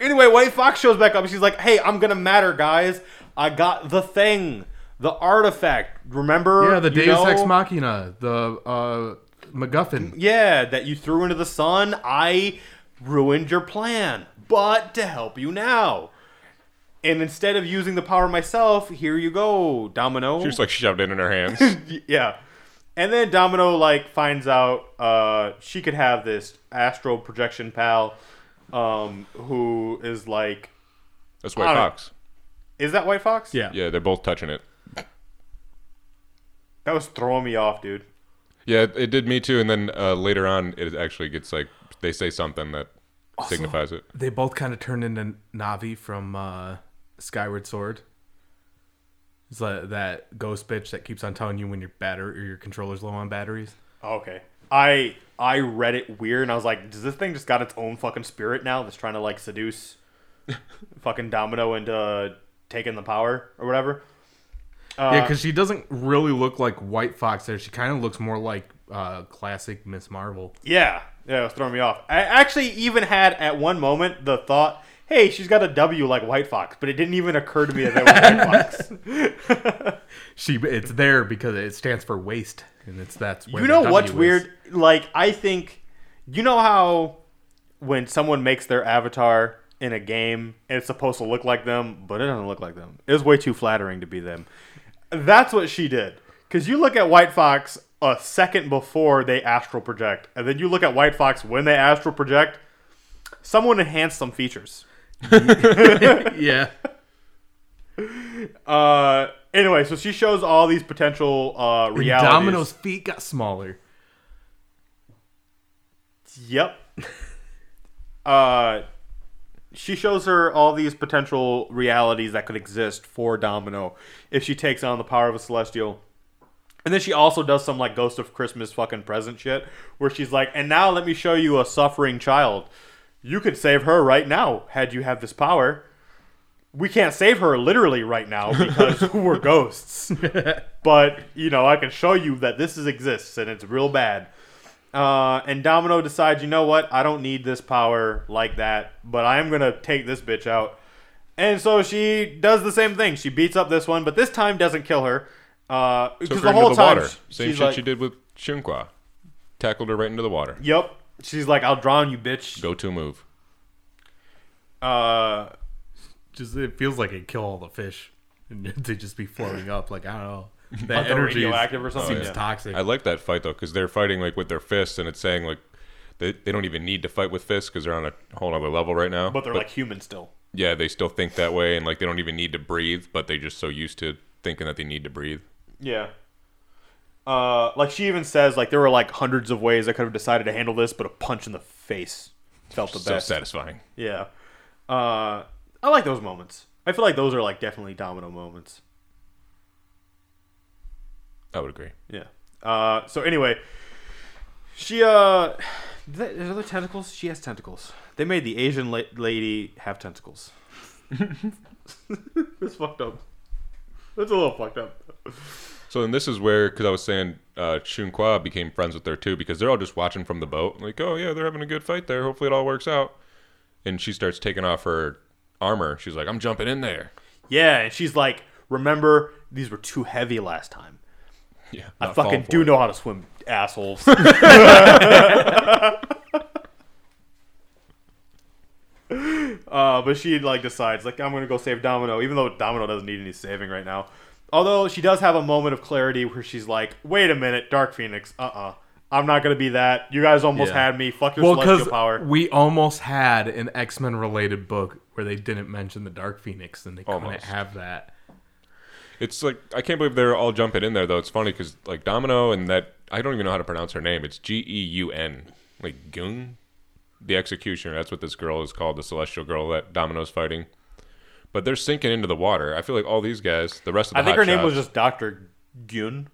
[SPEAKER 2] Anyway, White Fox shows back up. She's like, "Hey, I'm gonna matter, guys. I got the thing, the artifact. Remember?
[SPEAKER 1] yeah, the
[SPEAKER 2] you
[SPEAKER 1] Deus Ex? Machina, the uh, MacGuffin.
[SPEAKER 2] Yeah, that you threw into the sun. I ruined your plan, but to help you now. And instead of using the power myself, here you go, Domino.
[SPEAKER 3] she just like shoved it in her hands.
[SPEAKER 2] yeah. And then Domino like finds out uh, she could have this astral projection pal, um, who is like,
[SPEAKER 3] That's White
[SPEAKER 2] I don't-
[SPEAKER 3] Fox.
[SPEAKER 2] is that White Fox?
[SPEAKER 1] Yeah.
[SPEAKER 3] Yeah, they're both touching it.
[SPEAKER 2] That was throwing me off, dude.
[SPEAKER 3] Yeah, it, it did me too. And then uh, later on, it actually gets like they say something that signifies it.
[SPEAKER 1] They both kind of turned into Navi from uh, Skyward Sword. It's like that ghost bitch that keeps on telling you when your battery or your controller's low on batteries.
[SPEAKER 2] Okay. I I read it weird and I was like, does this thing just got its own fucking spirit now that's trying to like seduce fucking Domino into taking the power or whatever?
[SPEAKER 1] Yeah,
[SPEAKER 2] Uh,
[SPEAKER 1] because she doesn't really look like White Fox there. She kind of looks more like uh, classic Miss Marvel.
[SPEAKER 2] Yeah, yeah, it was throwing me off. I actually even had at one moment the thought, hey, she's got a W like White Fox, but it didn't even occur to me that that was White Fox.
[SPEAKER 1] She it's there because it stands for waste, and it's that's
[SPEAKER 2] you know what's
[SPEAKER 1] is.
[SPEAKER 2] weird? Like, I think, you know how when someone makes their avatar in a game, it's supposed to look like them, but it doesn't look like them. It was way too flattering to be them. That's what she did. Because you look at White Fox a second before they astral project, and then you look at White Fox when they astral project, someone enhanced some features.
[SPEAKER 1] yeah.
[SPEAKER 2] Uh, anyway, so she shows all these potential uh,
[SPEAKER 1] And
[SPEAKER 2] realities.
[SPEAKER 1] Domino's feet got smaller.
[SPEAKER 2] Yep. uh, she shows her all these potential realities that could exist for Domino if she takes on the power of a celestial. And then she also does some like Ghost of Christmas fucking present shit where she's like, and now let me show you a suffering child. You could save her right now had you have this power. We can't save her literally right now because we're ghosts. but, you know, I can show you that this is, exists and it's real bad. Uh, and Domino decides, you know what? I don't need this power like that, but I am going to take this bitch out. And so she does the same thing. She beats up this one, but this time doesn't kill her. Uh,
[SPEAKER 3] Took
[SPEAKER 2] because
[SPEAKER 3] her
[SPEAKER 2] the whole
[SPEAKER 3] the
[SPEAKER 2] time
[SPEAKER 3] water.
[SPEAKER 2] sh-
[SPEAKER 3] Same
[SPEAKER 2] she's
[SPEAKER 3] shit
[SPEAKER 2] like,
[SPEAKER 3] she did with Shunqua. Tackled her right into the water.
[SPEAKER 2] Yep. She's like, I'll drown you, bitch.
[SPEAKER 3] Go to move.
[SPEAKER 2] Uh,
[SPEAKER 1] Just it feels like it kill all the fish and they just be floating up. Like I don't know.
[SPEAKER 2] Like
[SPEAKER 1] That
[SPEAKER 2] they're
[SPEAKER 1] energy is-
[SPEAKER 2] radioactive or something?
[SPEAKER 1] seems
[SPEAKER 2] Yeah.
[SPEAKER 1] toxic.
[SPEAKER 3] I like that fight though because they're fighting like with their fists, and it's saying like they, they don't even need to fight with fists because they're on a whole other level right now.
[SPEAKER 2] but they're like human still.
[SPEAKER 3] yeah, they still think that way, and like they don't even need to breathe, but they're just so used to thinking that they need to breathe.
[SPEAKER 2] Yeah. Uh, like she even says, like there were like hundreds of ways I could have decided to handle this, but a punch in the face felt the
[SPEAKER 3] So
[SPEAKER 2] best.
[SPEAKER 3] satisfying.
[SPEAKER 2] Yeah. Uh, I like those moments. I feel like those are like definitely domino moments.
[SPEAKER 3] I would agree.
[SPEAKER 2] Yeah. Uh, so anyway, she uh, is that- is there tentacles? She has tentacles. They made the Asian la- lady have tentacles. It's fucked up. That's a little fucked up.
[SPEAKER 3] So and this is where because I was saying uh, Shunqua became friends with her too because they're all just watching from the boat like oh yeah they're having a good fight there hopefully it all works out, and she starts taking off her armor. She's like I'm jumping in there.
[SPEAKER 2] Yeah, and she's like, "Remember, these were too heavy last time.
[SPEAKER 3] Yeah,
[SPEAKER 2] I fucking do
[SPEAKER 3] it.
[SPEAKER 2] know how to swim, assholes." uh, but she like decides like I'm gonna go save Domino, even though Domino doesn't need any saving right now. Although she does have a moment of clarity where she's like, "Wait a minute, Dark Phoenix, uh, uh-uh. uh, i am not gonna be that. You guys almost
[SPEAKER 1] Yeah.
[SPEAKER 2] had me. Fuck your
[SPEAKER 1] well,
[SPEAKER 2] celestial power."
[SPEAKER 1] we almost had an X Men related book where they didn't mention the Dark Phoenix, and they couldn't have that.
[SPEAKER 3] It's like I can't believe they're all jumping in there though. It's funny because like Domino and that I don't even know how to pronounce her name. It's G E U N, like Gung, the Executioner. That's what this girl is called, the Celestial Girl that Domino's fighting. But they're sinking into the water. I feel like all these guys, the rest of the
[SPEAKER 2] I think her name was just Doctor Gyun,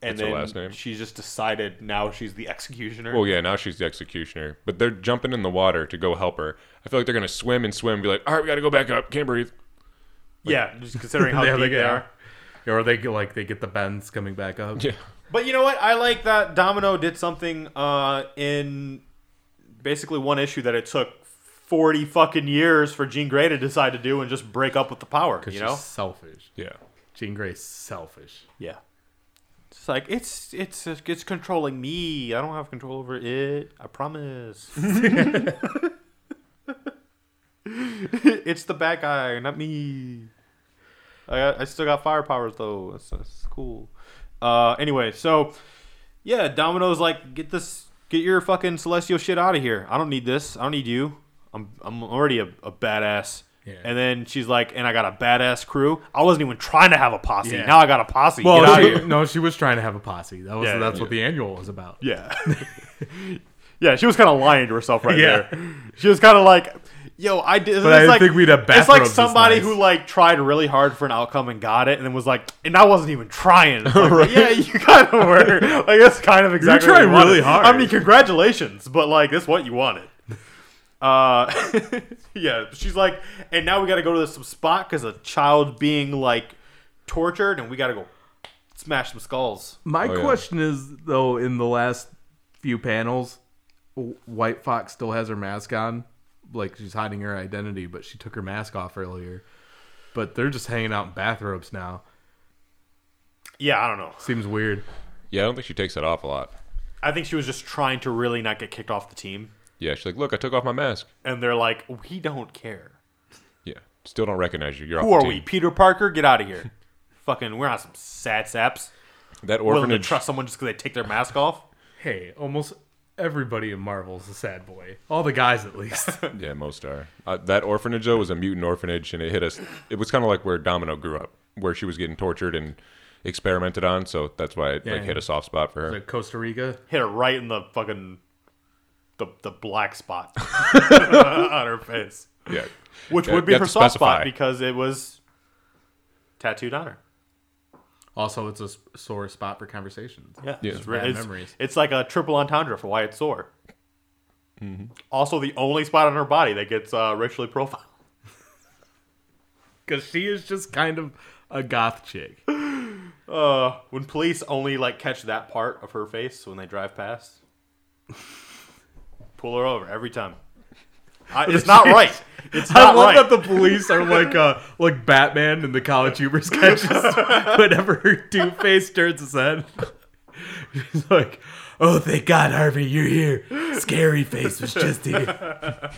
[SPEAKER 2] and
[SPEAKER 3] That's her
[SPEAKER 2] then
[SPEAKER 3] last name?
[SPEAKER 2] she just decided now she's the executioner.
[SPEAKER 3] Well, yeah, now she's the executioner. But they're jumping in the water to go help her. I feel like they're gonna swim and swim, and be like, "All right, we gotta go back up. Can't breathe."
[SPEAKER 2] yeah, just considering how
[SPEAKER 1] Yeah,
[SPEAKER 2] deep
[SPEAKER 1] they
[SPEAKER 2] they, are.
[SPEAKER 1] Or they get like they get the bends coming back up.
[SPEAKER 3] Yeah,
[SPEAKER 2] But you know what? I like that Domino did something uh, in basically one issue that it took forty fucking years for Jean Grey to decide to do and just break up with the power.
[SPEAKER 1] Because
[SPEAKER 2] You
[SPEAKER 1] she's
[SPEAKER 2] know?
[SPEAKER 1] selfish.
[SPEAKER 3] yeah.
[SPEAKER 1] Jean Grey's selfish.
[SPEAKER 2] Yeah. It's like it's it's it's controlling me. I don't have control over it. I promise. it's the bad guy, not me. I got, I still got fire powers though. That's, that's cool. Uh, anyway, so yeah, Domino's like, get this, get your fucking celestial shit out of here. I don't need this. I don't need you. I'm I'm already a, a badass.
[SPEAKER 1] Yeah.
[SPEAKER 2] And then she's like, and I got a badass crew. I wasn't even trying to have a posse.
[SPEAKER 1] Yeah.
[SPEAKER 2] Now I got a posse. Get
[SPEAKER 1] Well,
[SPEAKER 2] outta
[SPEAKER 1] she,
[SPEAKER 2] here.
[SPEAKER 1] no, she was trying to have a posse. That was
[SPEAKER 2] Yeah,
[SPEAKER 1] that's
[SPEAKER 3] yeah.
[SPEAKER 1] what the annual was about.
[SPEAKER 2] Yeah. yeah, she was kind of lying to herself right
[SPEAKER 1] Yeah.
[SPEAKER 2] there. She was kind of like, yo, I did.
[SPEAKER 1] But I
[SPEAKER 2] it's like,
[SPEAKER 1] think we'd have
[SPEAKER 2] It's like somebody
[SPEAKER 1] nice.
[SPEAKER 2] who like tried really hard for an outcome and got it, and then was like, and I wasn't even trying. It's like, Yeah, you kind of were. Like that's kind of exactly. what
[SPEAKER 1] trying
[SPEAKER 2] you
[SPEAKER 1] really hard.
[SPEAKER 2] I mean, congratulations, but like that's what you wanted. Uh, yeah, she's like, and now we got to go to some spot because a child being like tortured, and we got to go smash some skulls.
[SPEAKER 1] My
[SPEAKER 3] Oh, yeah.
[SPEAKER 1] question is though, in the last few panels, White Fox still has her mask on, like she's hiding her identity, but she took her mask off earlier. But they're just hanging out in bathrobes now.
[SPEAKER 2] Yeah, I don't know.
[SPEAKER 1] Seems weird.
[SPEAKER 3] Yeah, I don't think she takes that off a lot.
[SPEAKER 2] I think she was just trying to really not get kicked off the team.
[SPEAKER 3] Yeah, she's like, "Look, I took off my mask."
[SPEAKER 2] And they're like, we don't care.
[SPEAKER 3] Yeah, still don't recognize you. You're
[SPEAKER 2] Who
[SPEAKER 3] off
[SPEAKER 2] are
[SPEAKER 3] the
[SPEAKER 2] we? Peter Parker? Get out of here. Fucking, we're not some sad saps.
[SPEAKER 3] That
[SPEAKER 2] Willing to trust someone just because they take their mask off.
[SPEAKER 1] Hey, almost everybody in Marvel's a sad boy. All the guys, at least.
[SPEAKER 3] Yeah, most are. Uh, that orphanage though was a mutant orphanage, and it hit us. It was kind of like where Domino grew up, where she was getting tortured and experimented on. So that's why it
[SPEAKER 1] Yeah.
[SPEAKER 3] like hit a soft spot for her.
[SPEAKER 1] like Costa Rica.
[SPEAKER 2] Hit her right in the fucking the the black spot on her face,
[SPEAKER 3] yeah,
[SPEAKER 2] which
[SPEAKER 3] Yeah,
[SPEAKER 2] would be
[SPEAKER 3] you have
[SPEAKER 2] her
[SPEAKER 3] to
[SPEAKER 2] soft
[SPEAKER 3] specify.
[SPEAKER 2] spot because it was tattooed on her.
[SPEAKER 1] Also, it's a sore spot for conversations.
[SPEAKER 2] Yeah,
[SPEAKER 3] Yeah.
[SPEAKER 2] it's,
[SPEAKER 1] Bad
[SPEAKER 2] it's,
[SPEAKER 1] memories.
[SPEAKER 2] it's like a triple entendre for why it's sore. Also, the only spot on her body that gets uh, racially profiled.
[SPEAKER 1] Because she is just kind of a goth chick.
[SPEAKER 2] Uh, when police only like catch that part of her face when they drive past, pull her over every time. I, it's not right. It's
[SPEAKER 1] I love
[SPEAKER 2] right.
[SPEAKER 1] that the police are like uh like Batman in the College Humor sketches. Whenever her two face turns his head, he's like, "Oh, thank God, Harvey, you're here." Scary face was just here.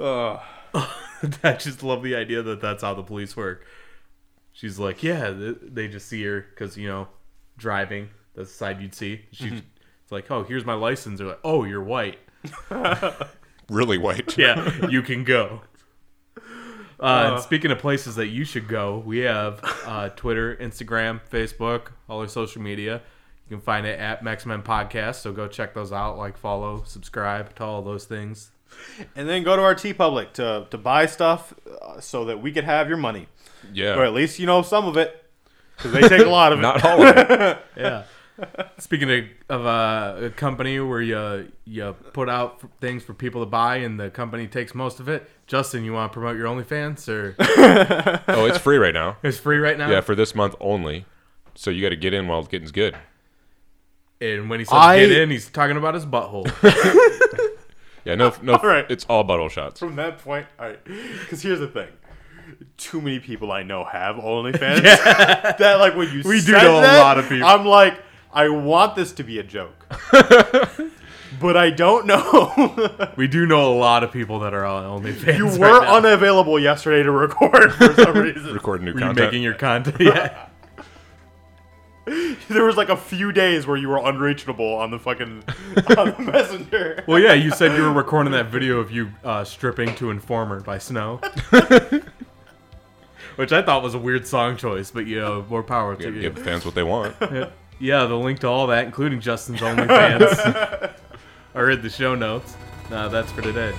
[SPEAKER 2] Ugh.
[SPEAKER 1] I just love the idea that that's how the police work. She's like, "Yeah, they just see her because you know, driving. That's the side you'd see." She's it's like, "Oh, here's my license." They're like, "Oh, you're white."
[SPEAKER 3] Really white.
[SPEAKER 1] yeah, you can go. Uh, and speaking of places that you should go, we have uh, Twitter, Instagram, Facebook, all our social media. You can find it at Max Men Podcast. So go check those out. Like, follow, subscribe to all those things.
[SPEAKER 2] And then go to our TeePublic to to buy stuff uh, so that we could have your money,
[SPEAKER 3] Yeah.
[SPEAKER 2] or at least you know some of it, because they take a lot of it.
[SPEAKER 3] Not all of it.
[SPEAKER 1] Yeah. Speaking of, of uh, a company where you you put out f- things for people to buy and the company takes most of it, Justin, you want to promote your OnlyFans or
[SPEAKER 3] Oh, it's free right now.
[SPEAKER 1] it's free right now?
[SPEAKER 3] Yeah, for this month only. So you got to get in while getting's good.
[SPEAKER 1] And when he says
[SPEAKER 2] I-
[SPEAKER 1] get in, he's talking about his butthole.
[SPEAKER 3] Yeah, no, no.
[SPEAKER 2] All right.
[SPEAKER 3] It's all bottle shots.
[SPEAKER 2] From that point, all right. Because here's the thing. Too many people I know have OnlyFans. that like when you
[SPEAKER 1] We do
[SPEAKER 2] said
[SPEAKER 1] know a lot of people.
[SPEAKER 2] I'm like, I want this to be a joke, but I don't know.
[SPEAKER 1] We do know a lot of people that are on OnlyFans.
[SPEAKER 2] you
[SPEAKER 1] right
[SPEAKER 2] were
[SPEAKER 1] now.
[SPEAKER 2] unavailable yesterday to record for some reason.
[SPEAKER 3] Record new
[SPEAKER 1] Were you
[SPEAKER 3] content.
[SPEAKER 1] making your content? Yeah.
[SPEAKER 2] There was like a few days where you were unreachable on the fucking on the messenger.
[SPEAKER 1] Well, yeah, you said you were recording that video of you uh, stripping to Informer by Snow. Which I thought was a weird song choice, but you know, more power to
[SPEAKER 3] Give,
[SPEAKER 1] you.
[SPEAKER 3] give the fans what they want.
[SPEAKER 1] Yeah. Yeah, the link to all that, including Justin's OnlyFans, are in the show notes. Uh, that's for today.